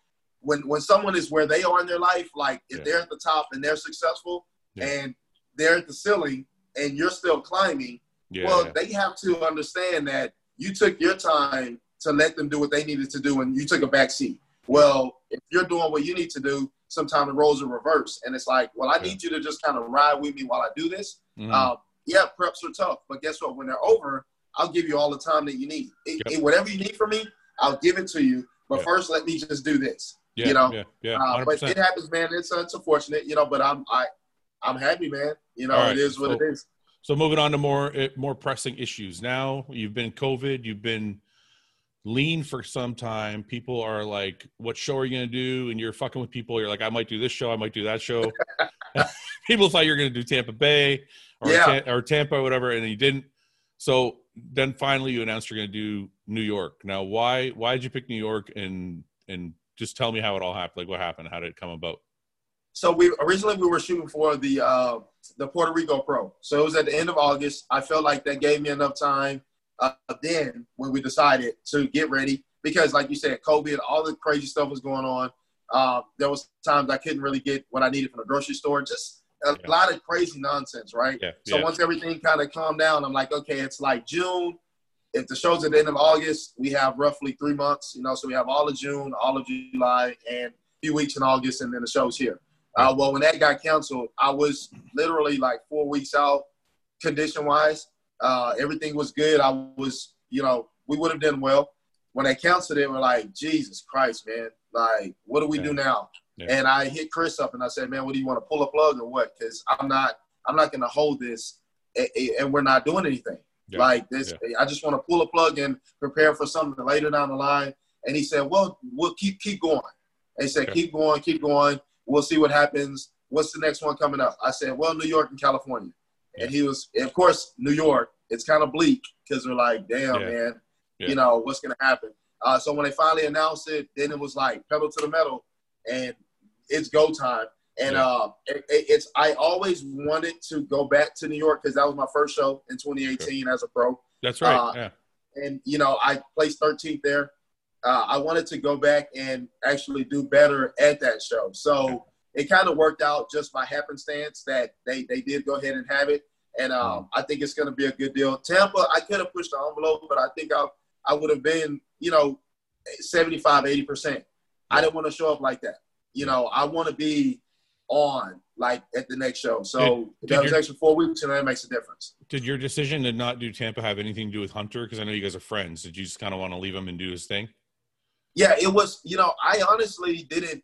When when someone is where they are in their life, like if they're at the top and they're successful, and they're at the ceiling and you're still climbing, yeah. Well, they have to understand that you took your time to let them do what they needed to do and you took a back seat. Well, if you're doing what you need to do, sometimes the roles are reversed. And it's like, well, I need you to just kind of ride with me while I do this. Mm-hmm. Uh, yeah, preps are tough, but guess what? When they're over, I'll give you all the time that you need. It, yep. it, whatever you need from me, I'll give it to you. But yep. first, let me just do this. Yeah, you know, yeah, yeah, uh, but it happens, man. It's uh, it's unfortunate, you know. But I'm I I'm happy, man. You know, right. it is what so, it is. So moving on to more eh, more pressing issues. Now you've been COVID, you've been lean for some time. People are like, "What show are you going to do?" And you're fucking with people. You're like, "I might do this show. I might do that show." people thought you were going to do Tampa Bay or yeah. or Tampa or whatever, and you didn't. So then finally, you announced you're going to do New York. Now, why why did you pick New York? And and just tell me how it all happened. Like, what happened? How did it come about? So we originally we were shooting for the uh, the Puerto Rico Pro. So it was at the end of August. I felt like that gave me enough time. Uh, then when we decided to get ready, because like you said, COVID, all the crazy stuff was going on. Uh, there was times I couldn't really get what I needed from the grocery store. Just a yeah. lot of crazy nonsense, right? Yeah. So yeah. once everything kind of calmed down, I'm like, okay, it's like June. If the show's at the end of August, we have roughly three months, you know, so we have all of June, all of July, and a few weeks in August, and then the show's here. Uh, well, when that got canceled, I was literally like four weeks out, condition wise. Uh, everything was good. I was, you know, we would have done well. When they canceled it, we're like, Jesus Christ, man! Like, what do we yeah. do now? Yeah. And I hit Chris up and I said, man, what do you want to pull a plug or what? Because I'm not, I'm not going to hold this, and we're not doing anything. Yeah. Like this, I just want to pull a plug and prepare for something later down the line. And he said, well, we'll keep keep going. And he said, keep going, keep going. We'll see what happens. What's the next one coming up? I said, well, New York and California. And he was, of course, New York. It's kind of bleak because they're like, damn, yeah. man, yeah. you know, what's going to happen? Uh, so when they finally announced it, then it was like pedal to the metal and it's go time. And yeah. uh, it, it's I always wanted to go back to New York because that was my first show in 2018 sure. as a pro. That's right. Uh, yeah. and you know I placed 13th there. Uh, I wanted to go back and actually do better at that show. So it kind of worked out just by happenstance that they they did go ahead and have it, and um, mm. I think it's going to be a good deal. Tampa, I could have pushed the envelope, but I think I I would have been you know 75, 80 percent. I didn't want to show up like that. You know, I want to be on like at the next show. So did, that was extra four weeks, and that makes a difference. Did your decision to not do Tampa have anything to do with Hunter? Because I know you guys are friends. Did you just kind of want to leave him and do his thing? Yeah, it was. You know, I honestly didn't.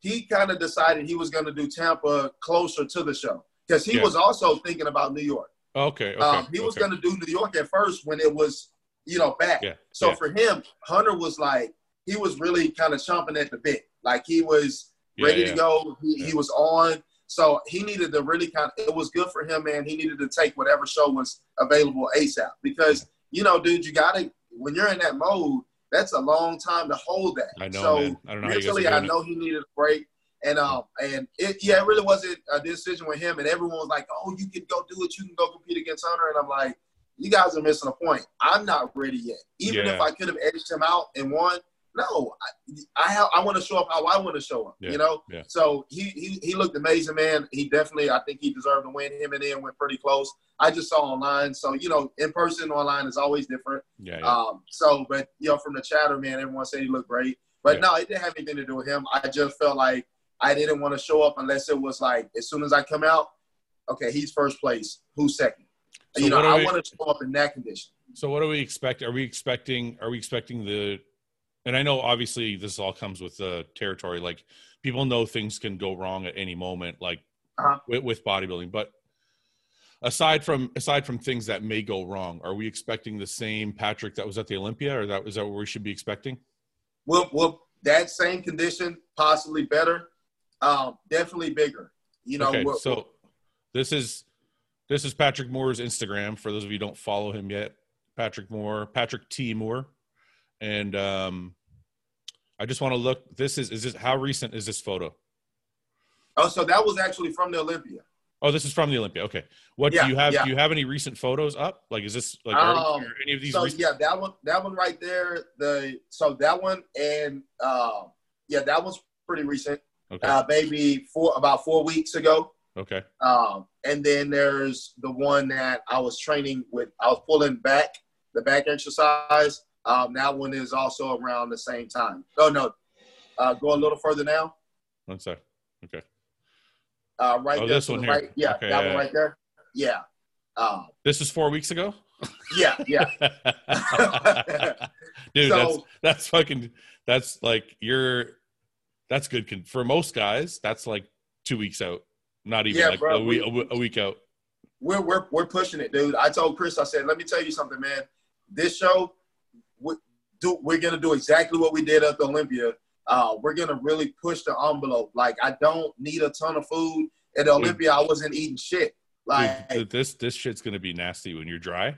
He kind of decided he was going to do Tampa closer to the show because he yeah. was also thinking about New York. Okay. okay um, he was okay. going to do New York at first when it was, you know, back. Yeah. So yeah. for him, Hunter was like, he was really kind of chomping at the bit. Like he was ready to go. He, he was on. So he needed to really kind of, it was good for him, man. He needed to take whatever show was available ASAP because, you know, dude, you got to, when you're in that mode, that's a long time to hold that. I know, so man. I don't know mentally, I know he needed a break. And um and it yeah, it really wasn't a decision with him. And everyone was like, "Oh, you can go do it. You can go compete against Hunter." And I'm like, "You guys are missing a point. I'm not ready yet. Even Yeah. if I could have edged him out and won, no, I I, I want to show up how I want to show up. Yeah, You know. yeah. So he, he he looked amazing, man. He definitely, I think he deserved to win. Him and then went pretty close. I just saw online. So you know, in person, online is always different. Yeah. yeah. Um, so, but you know, from the chatter, man, everyone said he looked great. But no, it didn't have anything to do with him. I just felt like I didn't want to show up unless it was like as soon as I come out, okay, he's first place, who's second. So you know, are I we- want to show up in that condition. So what do we expect? Are we expecting? Are we expecting the? And I know obviously this all comes with the territory. Like people know things can go wrong at any moment, like Uh-huh. with, with bodybuilding. But aside from aside from things that may go wrong, are we expecting the same Patrick that was at the Olympia, or that is that what we should be expecting? Will will that same condition possibly better? Um, definitely bigger. You know, okay, we're- so this is this is Patrick Moore's Instagram. For those of you who don't follow him yet, Patrick Moore, Patrick T Moore, and um, I just want to look. This is is this how recent is this photo? oh, so that was actually from the Olympia. Oh, this is from the Olympia. Okay, what Yeah, do you have? yeah. Do you have any recent photos up? Like, is this like Um, any of these? so recent? yeah, that one, that one right there. The so that one and uh, yeah, that was pretty recent. Okay, Uh, maybe four about four weeks ago. okay, Um, and then there's the one that I was training with. I was pulling back the back exercise. Um, that one is also around the same time. Oh no, uh, go a little further now. one sec. Okay, Uh, right Oh, there this one here. right. Yeah, Okay, that yeah. one right there. Yeah. Um, this is four weeks ago. yeah, yeah. Dude, So- that's that's fucking. That's like you're. That's good con- for most guys. That's like two weeks out. Not even Yeah, like bro, a, week, we- a week out. we're we're we're pushing it, dude. I told Chris, I said, let me tell you something, man. This show, we do we're gonna do exactly what we did at the Olympia. Uh, we're gonna really push the envelope. Like I don't need a ton of food at the Olympia. I wasn't eating shit. Like Dude, this this shit's gonna be nasty when you're dry.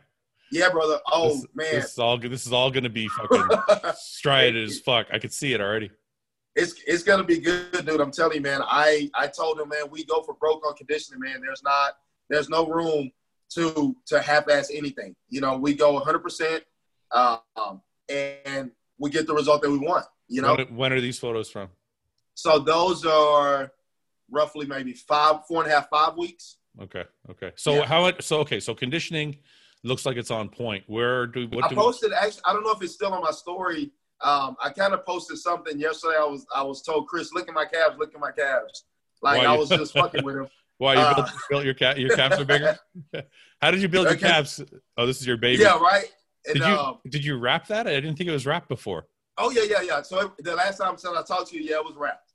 yeah, brother. Oh this, man, this is all this is all gonna be fucking striated as fuck. I could see it already. it's it's gonna be good, dude. I'm telling you, man. I I told him, man, we go for broke on conditioning, man. There's not there's no room to to half-ass anything. You know, we go 100, percent um, and we get the result that we want. You know, When, when are these photos from? so those are roughly maybe five, four and a half, five weeks. Okay, okay. So Yeah. how it? So okay. So conditioning looks like it's on point. Where do what I do? posted actually. I don't know if it's still on my story. Um, I kind of posted something yesterday. I was I was told Chris, look at my calves, look at my calves. Like Why I you- was just fucking with him. why you uh, built, built your cat? Your calves are bigger. how did you build your calves? Oh, this is your baby. Yeah, right. And, Did you um, did you wrap that? I didn't think it was wrapped before. Oh yeah, yeah, yeah. So the last time I I talked to you, yeah, it was wrapped.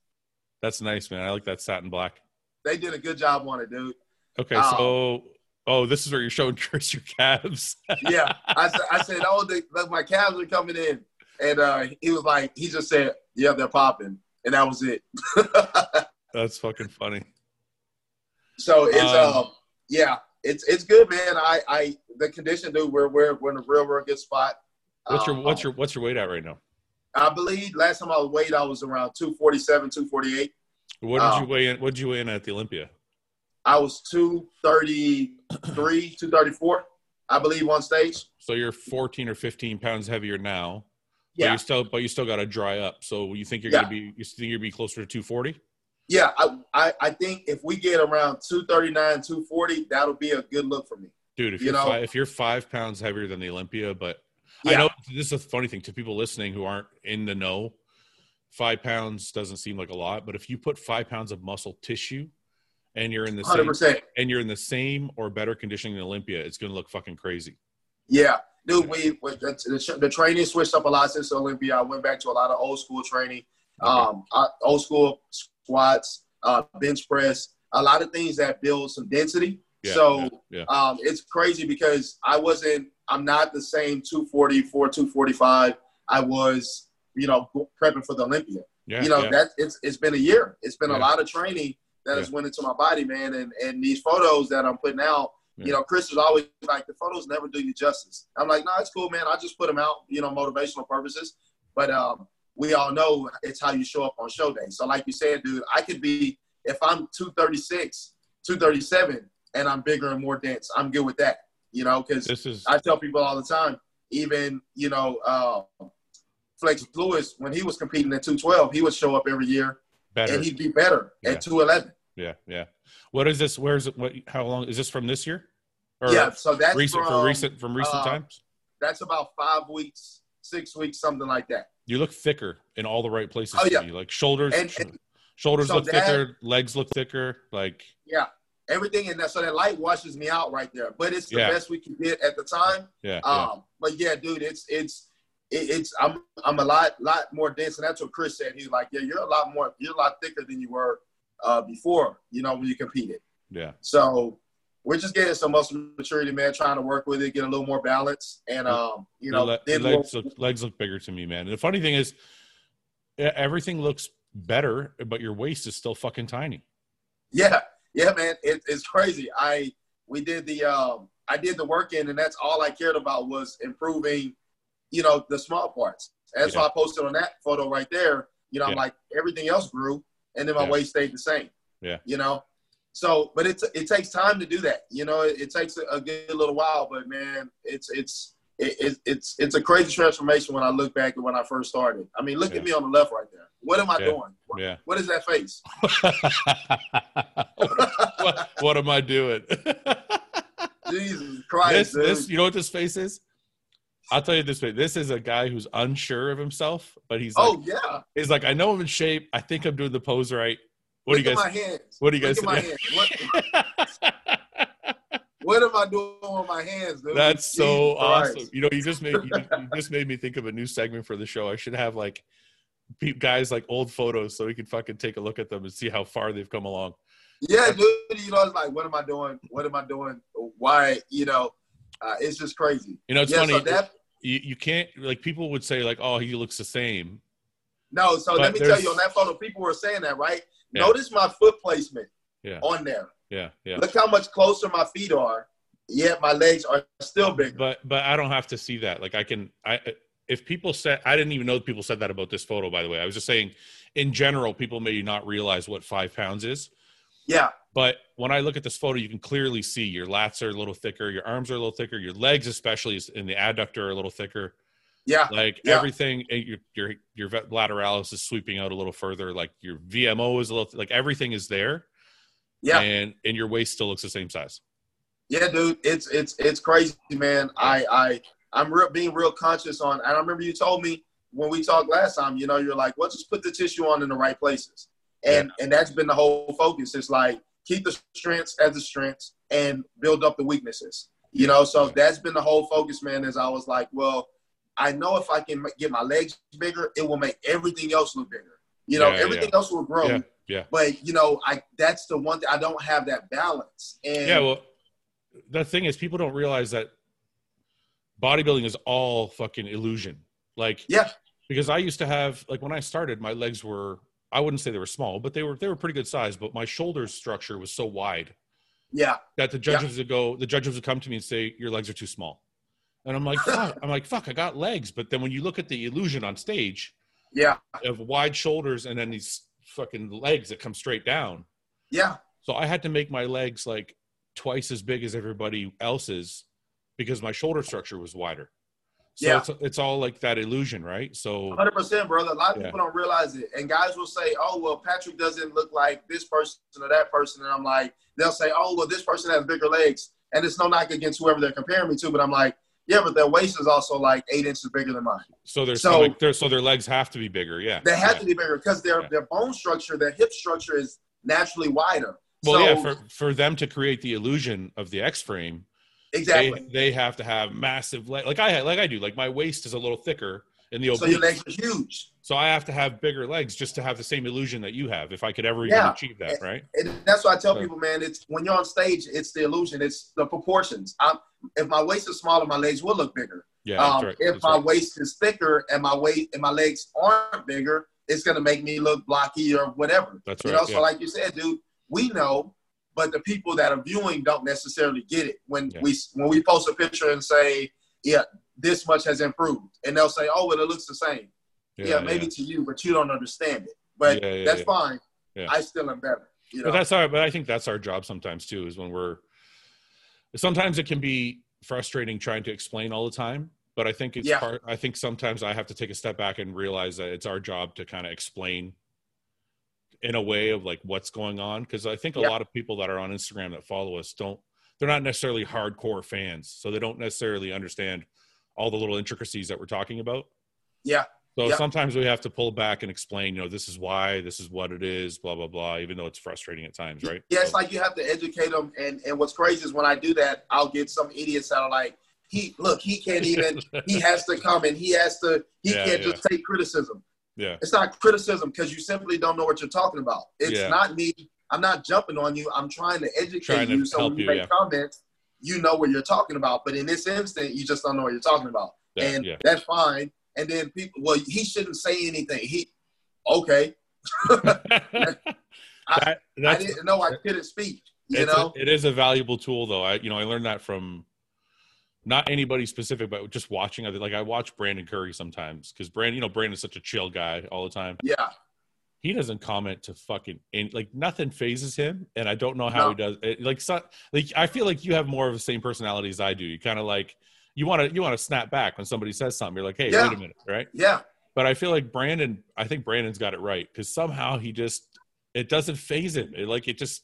That's nice, man. I like that satin black. They did a good job on it, dude. Okay, Um, so oh, this is where you're showing Chris your calves. Yeah, I said, I said, oh, the, my calves are coming in, and uh, he was like, he just said, yeah, they're popping, and that was it. That's fucking funny. so it's Um, um, yeah, it's it's good, man. I I the condition, dude, we're we're we're in a real real good spot. What's your Um, what's your what's your weight at right now? I believe last time I weighed, I was around 247, 248. What did um, you weigh in? What did you weigh in at the Olympia? I was 233, 234. I believe, on stage. So you're 14 or 15 pounds heavier now. Yeah. But you still, but you still got to dry up. So you think you're Yeah. gonna be, you think you're gonna be closer to 240? Yeah, I, I, I think if we get around 239, 240, that'll be a good look for me. Dude, if You you're know- five, if you're five pounds heavier than the Olympia, but I know this is a funny thing to people listening who aren't in the know. Five pounds doesn't seem like a lot, but if you put five pounds of muscle tissue and you're in the same 100%. and you're in the same or better conditioning than Olympia, it's gonna look fucking crazy. Yeah, dude, we, we the, the, training switched up a lot since Olympia. I went back to a lot of old school training, um, uh, old school squats, uh, bench press, a lot of things that build some density. Yeah, so yeah, yeah. Um, it's crazy because I wasn't, I'm not the same 244, 245 I was, you know, prepping for the Olympia. You know, that it's it's been a year. It's been a lot of training that has went into my body, man. And and these photos that I'm putting out, you know, Chris is always like, the photos never do you justice. I'm like, no, it's cool, man. I just put them out, you know, motivational purposes. But um, we all know it's how you show up on show day. So like you said, dude, I could be if I'm 236, 237, and I'm bigger and more dense. I'm good with that, you know, because is I tell people all the time, even, you know, uh, Flex Lewis, when he was competing at 212, he would show up every year better. and he'd be better Yeah. at 211. yeah, yeah. What is this? Where's it? What? How long is this from this year? Or Yeah, so that's recent from, for recent from recent uh, times. That's about five weeks, six weeks, something like that. You look thicker in all the right places. Oh, yeah. like shoulders. And- and- shoulders so look that- thicker. Legs look thicker. Like Yeah, everything in that. So that light washes me out right there. But it's the Yeah. best we can get at the time. yeah, yeah. Um, but yeah, dude, it's it's it, it's I'm I'm a lot lot more dense, and that's what Chris said. He's like, yeah, you're a lot more, you're a lot thicker than you were uh, before. You know, when you competed. yeah. So we're just getting some muscle maturity, man. Trying to work with it, get a little more balance, and um, you know, le- legs look legs look bigger to me, man. And the funny thing is, everything looks better, but your waist is still fucking tiny. yeah, yeah, man, it, it's crazy. I we did the um, I did the work in, and that's all I cared about was improving, you know, the small parts. And that's why I posted on that photo right there. You know, I'm like everything else grew, and then my Yeah. waist stayed the same. Yeah. you know. So, but it's it takes time to do that. You know, it, it takes a, a good little while, but man, it's it's it, it, it's it's a crazy transformation when I look back at when I first started. I mean, look Yeah. at me on the left right there. What am I Yeah. doing? What, Yeah. what is that face? what, what am I doing? Jesus Christ, this, this, you know what this face is? I'll tell you this way. This is a guy who's unsure of himself, but he's oh, like, oh yeah. he's like, I know I'm in shape. I think I'm doing the pose right. What look do you guys? my hands. what do you guys Look at my. What, what am I doing with my hands, dude? That's so Christ. awesome. You know, you just made you, you just made me think of a new segment for the show. I should have like guys like old photos so we can fucking take a look at them and see how far they've come along. Yeah, dude. You know, it's like, what am I doing? What am I doing? Why? You know, uh, it's just crazy. You know, it's yeah, funny. so that you, you can't like people would say like, oh, he looks the same. no. So But let me tell you on that photo, people were saying that, right? Yeah. Notice my foot placement Yeah. on there. Yeah, yeah. Look how much closer my feet are. Yet my legs are still bigger. But but I don't have to see that. Like I can I if people said I didn't even know people said that about this photo. By the way, I was just saying in general, people may not realize what five pounds is. yeah, But when I look at this photo, you can clearly see your lats are a little thicker, your arms are a little thicker, your legs, especially in the adductor, are a little thicker. Yeah, Like Yeah. everything, eh, your your your lateralis is sweeping out a little further. Like your VMO is a little, like everything is there, yeah. and and your waist still looks the same size. Yeah, dude, it's it's it's crazy, man. I I I'm real being real conscious on. And I remember you told me when we talked last time. You know, you're like, well, just put the tissue on in the right places, and and that's been the whole focus. It's like keep the strengths as the strengths and build up the weaknesses. You know, so that's been the whole focus, man. Is I was like, well, I know if I can get my legs bigger, it will make everything else look bigger. You know, Yeah, everything yeah. else will grow. Yeah, yeah. But you know, I that's the one thing I don't have that balance. And Yeah, well, the thing is, people don't realize that bodybuilding is all fucking illusion. Like, Yeah. because I used to have like when I started, my legs were I wouldn't say they were small, but they were they were pretty good size. But my shoulder structure was so wide yeah, that the judges would go, the judges would come to me and say, "Your legs are too small," and I'm like, fuck. I'm like, "Fuck, I got legs." But then when you look at the illusion on stage yeah, of wide shoulders and then these fucking legs that come straight down, yeah. so I had to make my legs like twice as big as everybody else's because my shoulder structure was wider. So Yeah. it's, it's all like that illusion, right? So Hundred percent, brother. A lot of Yeah. people don't realize it, and guys will say, "Oh, well, Patrick doesn't look like this person or that person," and I'm like, they'll say, "Oh, well, this person has bigger legs," and it's no knock against whoever they're comparing me to, but I'm like, yeah, but their waist is also like eight inches bigger than mine. so their So- stomach, so their legs have to be bigger. Yeah. They have yeah. to be bigger because their Yeah. their bone structure, their hip structure is naturally wider. Well, so, yeah, for for them to create the illusion of the X frame, exactly. they, they have to have massive leg like I like I do. Like my waist is a little thicker in the So your legs are huge. so I have to have bigger legs just to have the same illusion that you have. If I could ever even Yeah. achieve that, right? And that's why I tell So- people, man, it's when you're on stage, it's the illusion, it's the proportions. I'm, if my waist is smaller, my legs will look bigger. Yeah. um, right, if that's my right. waist is thicker and my weight and my legs aren't bigger, it's gonna make me look blocky or whatever. That's right. You know, yeah. so like you said, dude, we know, but the people that are viewing don't necessarily get it. When Yeah. we when we post a picture and say, yeah, this much has improved, and they'll say, oh, well, it looks the same. Yeah, maybe to you, but you don't understand it. But Yeah, yeah, that's yeah. fine. Yeah. I still am better. You know? But that's our. But I think that's our job sometimes too. Is when we're. Sometimes it can be frustrating trying to explain all the time. But I think it's Yeah. part. I think sometimes I have to take a step back and realize that it's our job to kind of explain, in a way of like what's going on. Because I think a Yeah. lot of people that are on Instagram that follow us don't. They're not necessarily hardcore fans, so they don't necessarily understand all the little intricacies that we're talking about. yeah, So Yeah. sometimes we have to pull back and explain, you know, this is why, this is what it is, blah blah blah. Even though it's frustrating at times, right? Yeah, it's So- like you have to educate them. And and what's crazy is when I do that, I'll get some idiots that are like, he look, he can't even. he has to come and he has to. He Yeah, can't yeah. just take criticism. yeah, It's not criticism because you simply don't know what you're talking about. It's not me. I'm not jumping on you. I'm trying to educate Trying to you so when you you, make comments, you know what you're talking about. But in this instant, you just don't know what you're talking about, yeah, and yeah. that's fine. And then people, well, he shouldn't say anything. He, okay, That- I that's didn't know I couldn't speak. You it's a- know, it is a valuable tool though. I you know I learned that from not anybody specific, but just watching other like I watch Brandon Curry sometimes because Brandon, you know, Brandon's such a chill guy all the time. yeah. He doesn't comment to fucking any, like nothing fazes him, and I don't know how No. he does it. Like, so, like I feel like you have more of the same personality as I do. You kind of like you want to you want to snap back when somebody says something. You're like, hey, Yeah. wait a minute, right? Yeah, But I feel like Brandon, I think Brandon's got it right because somehow he just it doesn't faze him. It like it just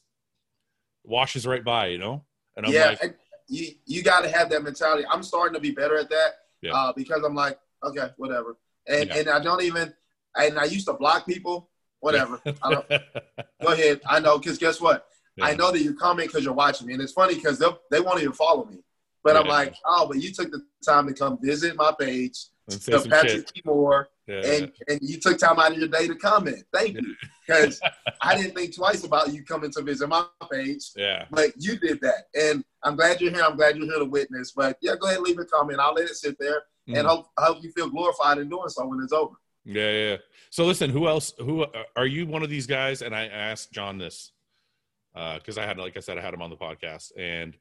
washes right by, you know. And I'm yeah. like, you you got to have that mentality. I'm starting to be better at that Yeah. uh, because I'm like, okay, whatever. And Yeah. and I don't even. And I used to block people. Whatever. I don't, go ahead. I know because guess what? I know that you comment because you're watching me, and it's funny because they they won't even follow me. But I'm like, oh, but you took the time to come visit my page, to Patrick shit. Moore, Yeah, and and you took time out of your day to comment. Thank you, because I didn't think twice about you coming to visit my page, yeah, but you did that, and I'm glad you're here. I'm glad you're here to witness. But yeah, go ahead and leave a comment. I'll let it sit there, Mhm. and hope I hope you feel glorified in doing so when it's over. Yeah, yeah. So listen, who else? Who uh, are you? One of these guys? And I asked John this because I had, like I said, I had him on the podcast. And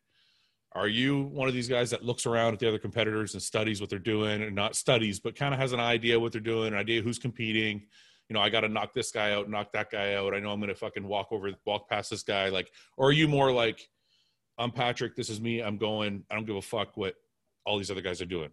are you one of these guys that looks around at the other competitors and studies what they're doing, and not studies, but kind of has an idea what they're doing, an idea who's competing? You know, I got to knock this guy out, knock that guy out. I know I'm going to fucking walk over, walk past this guy. Like, or are you more like, I'm Patrick. This is me. I'm going. I don't give a fuck what all these other guys are doing.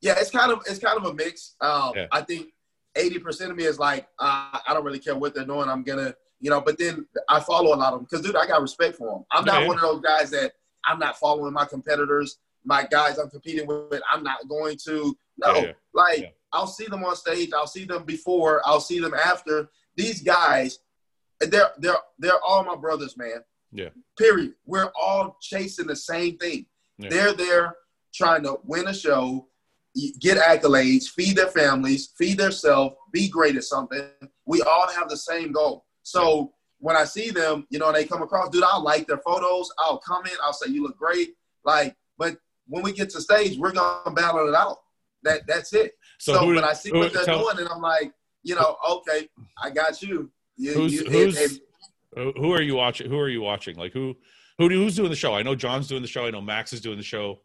Yeah, it's kind of it's kind of a mix. Um, Yeah. I think eighty percent of me is like, uh, I don't really care what they're doing. I'm gonna, you know. But then I follow a lot of them because, dude, I got respect for them. I'm not yeah. one of those guys that I'm not following my competitors, my guys I'm competing with. I'm not going to. No, Yeah, like Yeah. I'll see them on stage. I'll see them before. I'll see them after. These guys, they're they're they're all my brothers, man. Yeah. Period. We're all chasing the same thing. They're there trying to win a show, get accolades, feed their families, feed themselves, be great at something. We all have the same goal. So when I see them, you know, and they come across, dude, I'll like their photos, I'll comment, I'll say you look great. Like, but when we get to stage, we're gonna battle it out. That that's it. So, So, but I see who- what they're tell- doing, and I'm like, you know, okay, I got you. you, Who's- you who's- Who who are you watching? Who are you watching? Like who who do- who's doing the show? I know John's doing the show. I know Max is doing the show.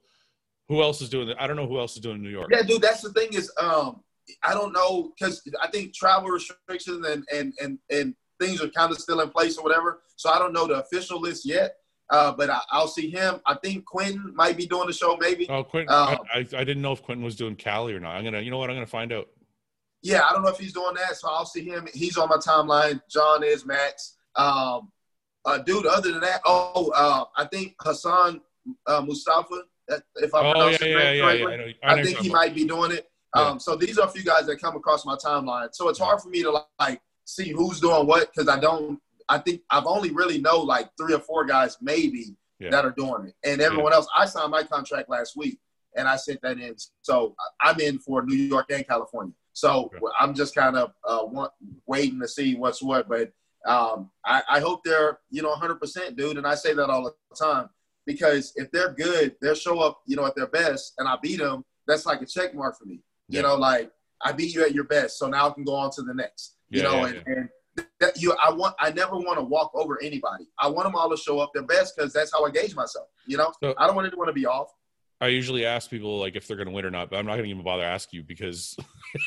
Who else is doing it? I don't know who else is doing in New York. Yeah, dude, that's the thing is, um, I don't know because I think travel restrictions and and and and things are kind of still in place or whatever. So I don't know the official list yet. Uh, but I, will see him. I think Quentin might be doing the show, maybe. Oh, Quentin! Um, I, I, I, didn't know if Quentin was doing Cali or not. I'm gonna, you know what? I'm gonna find out. Yeah, I don't know if he's doing that, so I'll see him. He's on my timeline. John is Max. Um, uh, dude, other than that, oh, uh, I think Hassan uh, Mustafa. If I'm oh, yeah, yeah, correctly, yeah, yeah, I, I think he might be doing it. Um, so these are a few guys that come across my timeline. So it's hard for me to like see who's doing what because I don't. I think I've only really know like three or four guys maybe yeah. that are doing it, and everyone yeah. else. I signed my contract last week, and I sent that in. So I'm in for New York and California. So okay. I'm just kind of uh, want, waiting to see what's what. But um, I, I, hope they're you know 100%, dude. And I say that all the time because if they're good, they'll show up you know at their best, and I beat them. That's like a check mark for me. You know, like I beat you at your best, so now I can go on to the next. You know, and, and that you I want I never want to walk over anybody. I want them all to show up their best because that's how I gauge myself. You know, so, I don't want anyone to be off. I usually ask people like if they're going to win or not, but I'm not going to even bother ask you because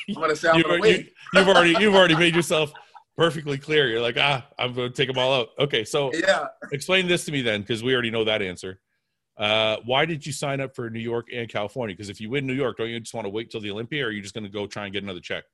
I'm going to say I'm you, going to win. You, have already you've already made yourself perfectly clear. You're like ah, I'm going to take them all out. Okay, so yeah, explain this to me then because we already know that answer. Uh, why did you sign up for New York and California? Because if you win New York, don't you just want to wait till the Olympia, or are you just going to go try and get another check?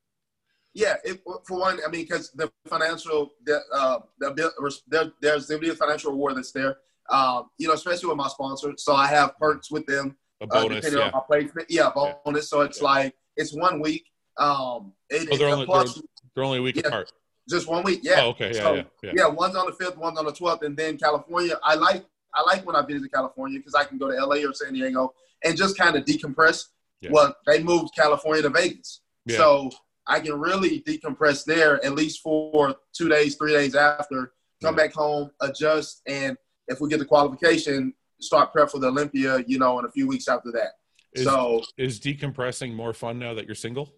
Yeah, it, for one, I mean, because the financial, the, uh, the, there, there's a financial reward that's there. Um, you know, especially with my sponsor. So I have perks with them. A bonus, uh, depending yeah. on my placement. Yeah, bonus. Yeah. So it's yeah. like it's one week. Um, it, oh, they're, only, plus, they're, they're, only a week yeah, apart. Just one week. Yeah. Oh, okay. Yeah, so, yeah, yeah. Yeah. One's on the fifth, one's on the twelfth, and then California. I like I like when I visit California because I can go to LA or San Diego and just kind of decompress. Well, they moved California to Vegas, so I can really decompress there at least for two days, three days after, come back home, adjust, and if we get the qualification, start prep for the Olympia, you know, in a few weeks after that. Is, so is decompressing more fun now that you're single?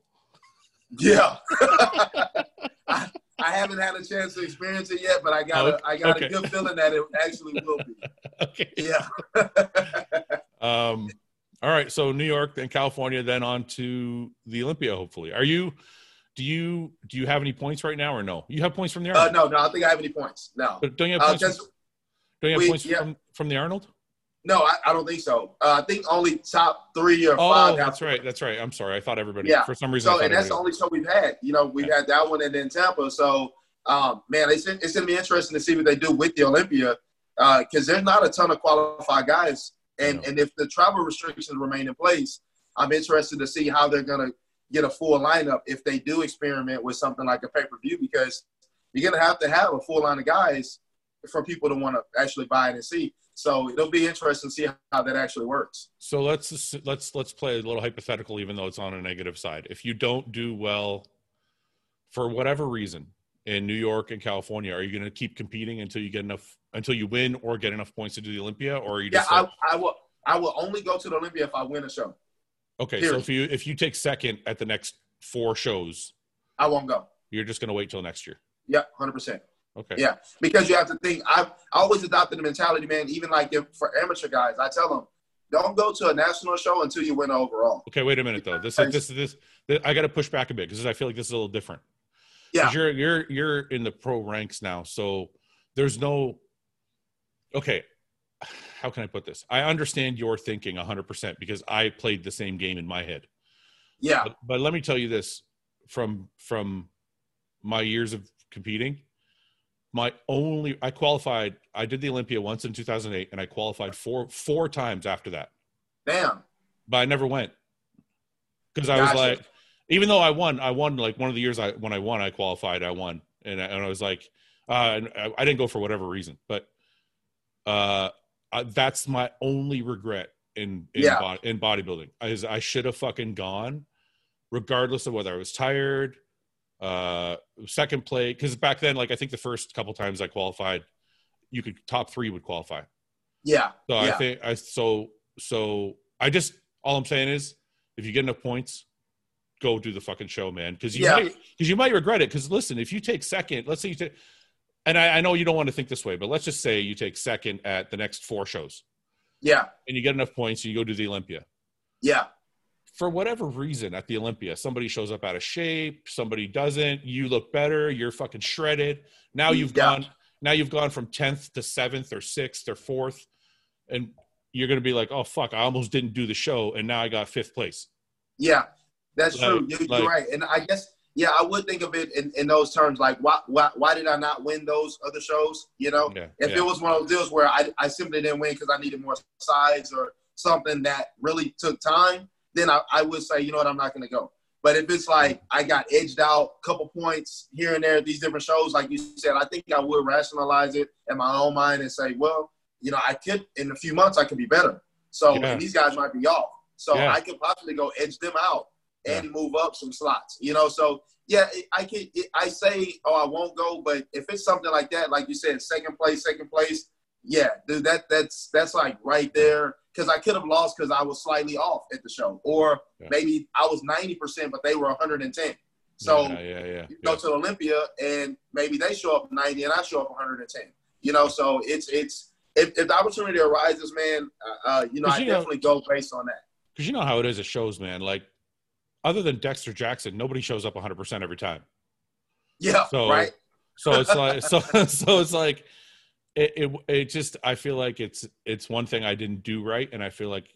Yeah. I, haven't had a chance to experience it yet, but I got a, I got okay. a good feeling that it actually will be. okay. Yeah. um all right, so New York, then California, then on to the Olympia. Hopefully, are you? Do you do you have any points right now or no? You have points from the Arnold? Uh, no, no, I don't think I have any points. No. But don't you have uh, points? Uh, from, don't you have we, points yeah. from, from the Arnold? No, I, I don't think so. Uh, I think only top three or oh, five. that's right. That's right. I'm sorry. I thought everybody. Yeah. For some reason. So, and that's the only show we've had. You know, we've yeah. had that one and then Tampa. So, um, man, it's it's going to be interesting to see what they do with the Olympia because uh, there's not a ton of qualified guys, and and if the travel restrictions remain in place, I'm interested to see how they're going to get a full lineup if they do experiment with something like a pay per view because you're going to have to have a full line of guys for people to want to actually buy it and see. So it'll be interesting to see how that actually works. So let's let's let's play a little hypothetical, even though it's on a negative side. If you don't do well, for whatever reason, in New York and California, are you going to keep competing until you get enough until you win or get enough points to do the Olympia, or are you? Just yeah, like, I, I will. I will only go to the Olympia if I win a show. Okay, Period. so if you if you take second at the next four shows, I won't go. You're just going to wait till next year. Yeah, hundred percent. Okay. Yeah, because you have to think. I've always adopted the mentality, man. Even like if, for amateur guys, I tell them, don't go to a national show until you win overall. Okay, wait a minute though. This is this is this, this. I got to push back a bit because I feel like this is a little different. Yeah. You're you're you're in the pro ranks now, so there's no. Okay, how can I put this? I understand your thinking 100% because I played the same game in my head. Yeah. But, but let me tell you this from from my years of competing, my only I qualified I did the Olympia once in 2008 and I qualified four four times after that. Damn. But I never went. Cuz I gotcha. was like even though I won, I won like one of the years I when I won I qualified, I won. And I, and I was like uh, I, I didn't go for whatever reason, but uh, uh, that's my only regret in in, yeah. body, in bodybuilding. Is I should have fucking gone, regardless of whether I was tired, uh, second play. Because back then, like I think the first couple times I qualified, you could top three would qualify. Yeah. So yeah. I think I so so I just all I'm saying is if you get enough points, go do the fucking show, man. Because you yeah. might because you might regret it. Because listen, if you take second, let's say you take and I, I, know you don't want to think this way, but let's just say you take second at the next four shows. Yeah. And you get enough points and you go to the Olympia. Yeah. For whatever reason at the Olympia, somebody shows up out of shape, somebody doesn't, you look better, you're fucking shredded. Now you've yeah. gone now you've gone from 10th to 7th or 6th or 4th and you're going to be like oh fuck i almost didn't do the show and now i got fifth place yeah that's like, true you're, like, you're, right and i guess yeah i would think of it in, in those terms like why, why why did i not win those other shows you know yeah, if yeah. it was one of those deals where i, I simply didn't win because i needed more sides or something that really took time then I, I would say you know what i'm not going to go but if it's like I got edged out a couple points here and there, at these different shows, like you said, I think I would rationalize it in my own mind and say, well, you know, I could in a few months I could be better. So yeah. these guys might be off. So yeah. I could possibly go edge them out and yeah. move up some slots. You know, so yeah, I can. I say, oh, I won't go, but if it's something like that, like you said, second place, second place, yeah, dude, that that's that's like right there because I could have lost because I was slightly off at the show, or yeah. maybe I was ninety percent, but they were one hundred and ten. So yeah, yeah, yeah. you go to Olympia and maybe they show up ninety and I show up one hundred and ten. You know, so it's it's if, if the opportunity arises, man, uh, uh you know, I you definitely know, go based on that. Because you know how it is at shows, man. Like, other than Dexter Jackson, nobody shows up 100 percent every time. Yeah, so, right. So it's like so so it's like it, it, it just I feel like it's it's one thing I didn't do right, and I feel like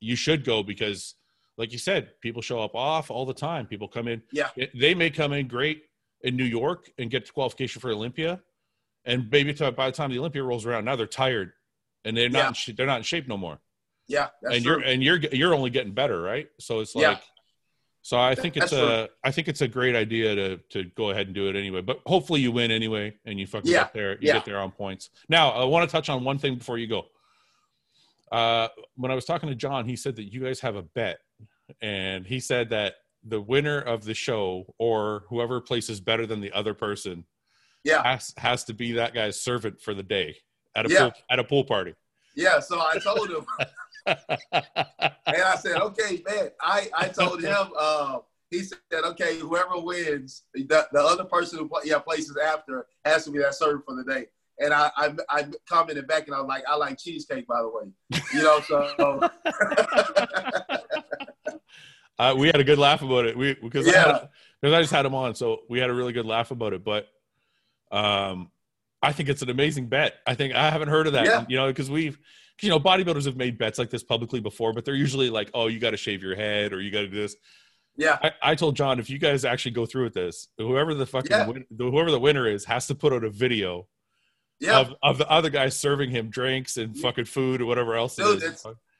you should go because, like you said, people show up off all the time. People come in. Yeah. They may come in great in New York and get qualification for Olympia, and maybe by the time the Olympia rolls around, now they're tired, and they're not yeah. they're not in shape no more. Yeah, and true. you're and you're you're only getting better, right? So it's like. So I think it's That's a true. I think it's a great idea to to go ahead and do it anyway. But hopefully you win anyway and you fucking yeah. get there. You yeah. get there on points. Now I want to touch on one thing before you go. Uh, when I was talking to John, he said that you guys have a bet, and he said that the winner of the show or whoever places better than the other person, yeah, has has to be that guy's servant for the day at a yeah. pool, at a pool party. Yeah, so I told him. and I said, okay, man. I, I told him, uh, he said, okay, whoever wins, the, the other person who play, yeah, places after has to be that server for the day. And I, I, I commented back and I was like, I like cheesecake, by the way. You know, so. uh, we had a good laugh about it. We because yeah. I, I just had him on, so we had a really good laugh about it. But um, I think it's an amazing bet. I think I haven't heard of that, yeah. you know, because we've you know, bodybuilders have made bets like this publicly before, but they're usually like, oh, you got to shave your head or you got to do this. Yeah. I, I, told John, if you guys actually go through with this, whoever the fucking, yeah. win, whoever the winner is has to put out a video yeah. of, of the other guys serving him drinks and fucking food or whatever else. Dude,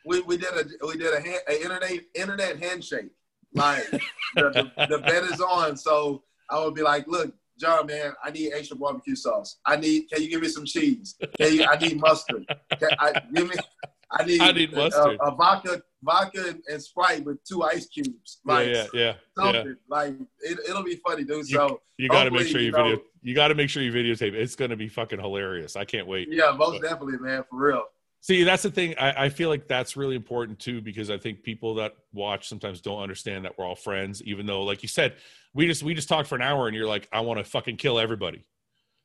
we, we did a, we did a, hand, a internet, internet handshake. Like the, the, the bet is on. So I would be like, look, John, man, I need extra barbecue sauce. I need. Can you give me some cheese? Can you, I need mustard. Can I give me. I need. I need uh, mustard. A, a vodka, vodka and Sprite with two ice cubes. Like, yeah, yeah, yeah. yeah. Like it, will be funny, dude. So you got to make sure you, you know, video. You got to make sure you videotape. It's going to be fucking hilarious. I can't wait. Yeah, most but, definitely, man. For real. See, that's the thing. I, I, feel like that's really important too, because I think people that watch sometimes don't understand that we're all friends, even though, like you said, we just we just talked for an hour and you're like, I want to fucking kill everybody.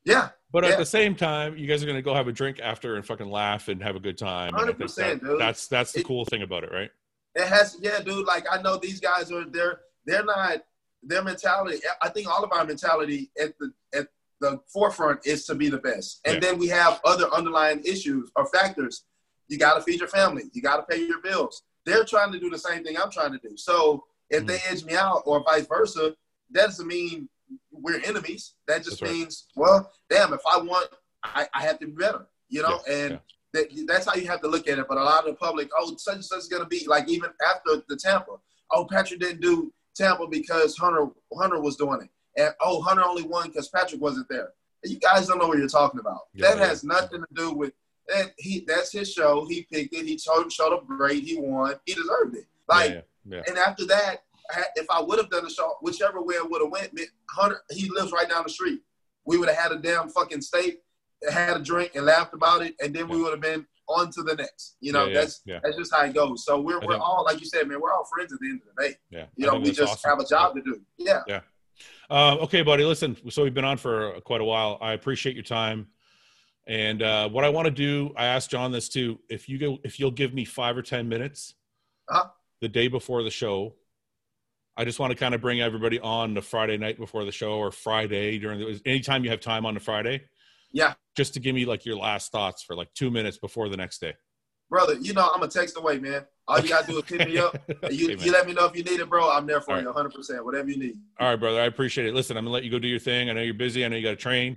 Yeah. But yeah. at the same time, you guys are gonna go have a drink after and fucking laugh and have a good time. Hundred percent, dude. That's that's the it, cool thing about it, right? It has, yeah, dude. Like I know these guys are they're they're not their mentality. I think all of our mentality at the at the forefront is to be the best, and yeah. then we have other underlying issues or factors you got to feed your family. You got to pay your bills. They're trying to do the same thing I'm trying to do. So if mm-hmm. they edge me out or vice versa, that doesn't mean we're enemies. That just that's means, right. well, damn, if I want, I, I have to be better, you know? Yeah, and yeah. That, that's how you have to look at it. But a lot of the public, oh, such and such is going to be like even after the Tampa. Oh, Patrick didn't do Tampa because Hunter Hunter was doing it. And oh, Hunter only won because Patrick wasn't there. You guys don't know what you're talking about. Yeah, that has nothing to do with that. he that's his show. He picked it. He showed, showed up great. He won. He deserved it. Like, and after that, if I would have done the show, whichever way it would have went, Hunter, he lives right down the street. We would have had a damn fucking steak, had a drink, and laughed about it, and then yeah. we would have been on to the next. You know, that's that's just how it goes. So we're, we're all like you said, man. We're all friends at the end of the day. Yeah, you know, we just awesome. have a job to do. Yeah. Yeah. Uh, okay, buddy. Listen, so we've been on for quite a while. I appreciate your time. And uh, what I want to do, I asked John this too. If you go, if you'll give me five or ten minutes uh-huh. the day before the show, I just want to kind of bring everybody on the Friday night before the show or Friday during the anytime you have time on the Friday. Yeah. Just to give me like your last thoughts for like two minutes before the next day. Brother, you know I'm gonna text away, man. All you gotta do is hit me up. You, okay, you let me know if you need it, bro. I'm there for All you, 100. right. percent Whatever you need. All right, brother. I appreciate it. Listen, I'm gonna let you go do your thing. I know you're busy. I know you got to train.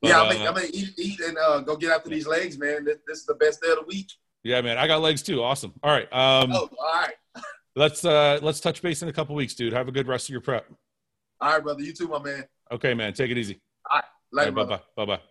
But, yeah, I'm gonna, uh, I'm gonna eat, eat, and uh, go get after these legs, man. This, this, is the best day of the week. Yeah, man. I got legs too. Awesome. All right. Um, oh, all right. let's uh, let's touch base in a couple weeks, dude. Have a good rest of your prep. All right, brother. You too, my man. Okay, man. Take it easy. All right. Later, right, bye bye. Bye bye.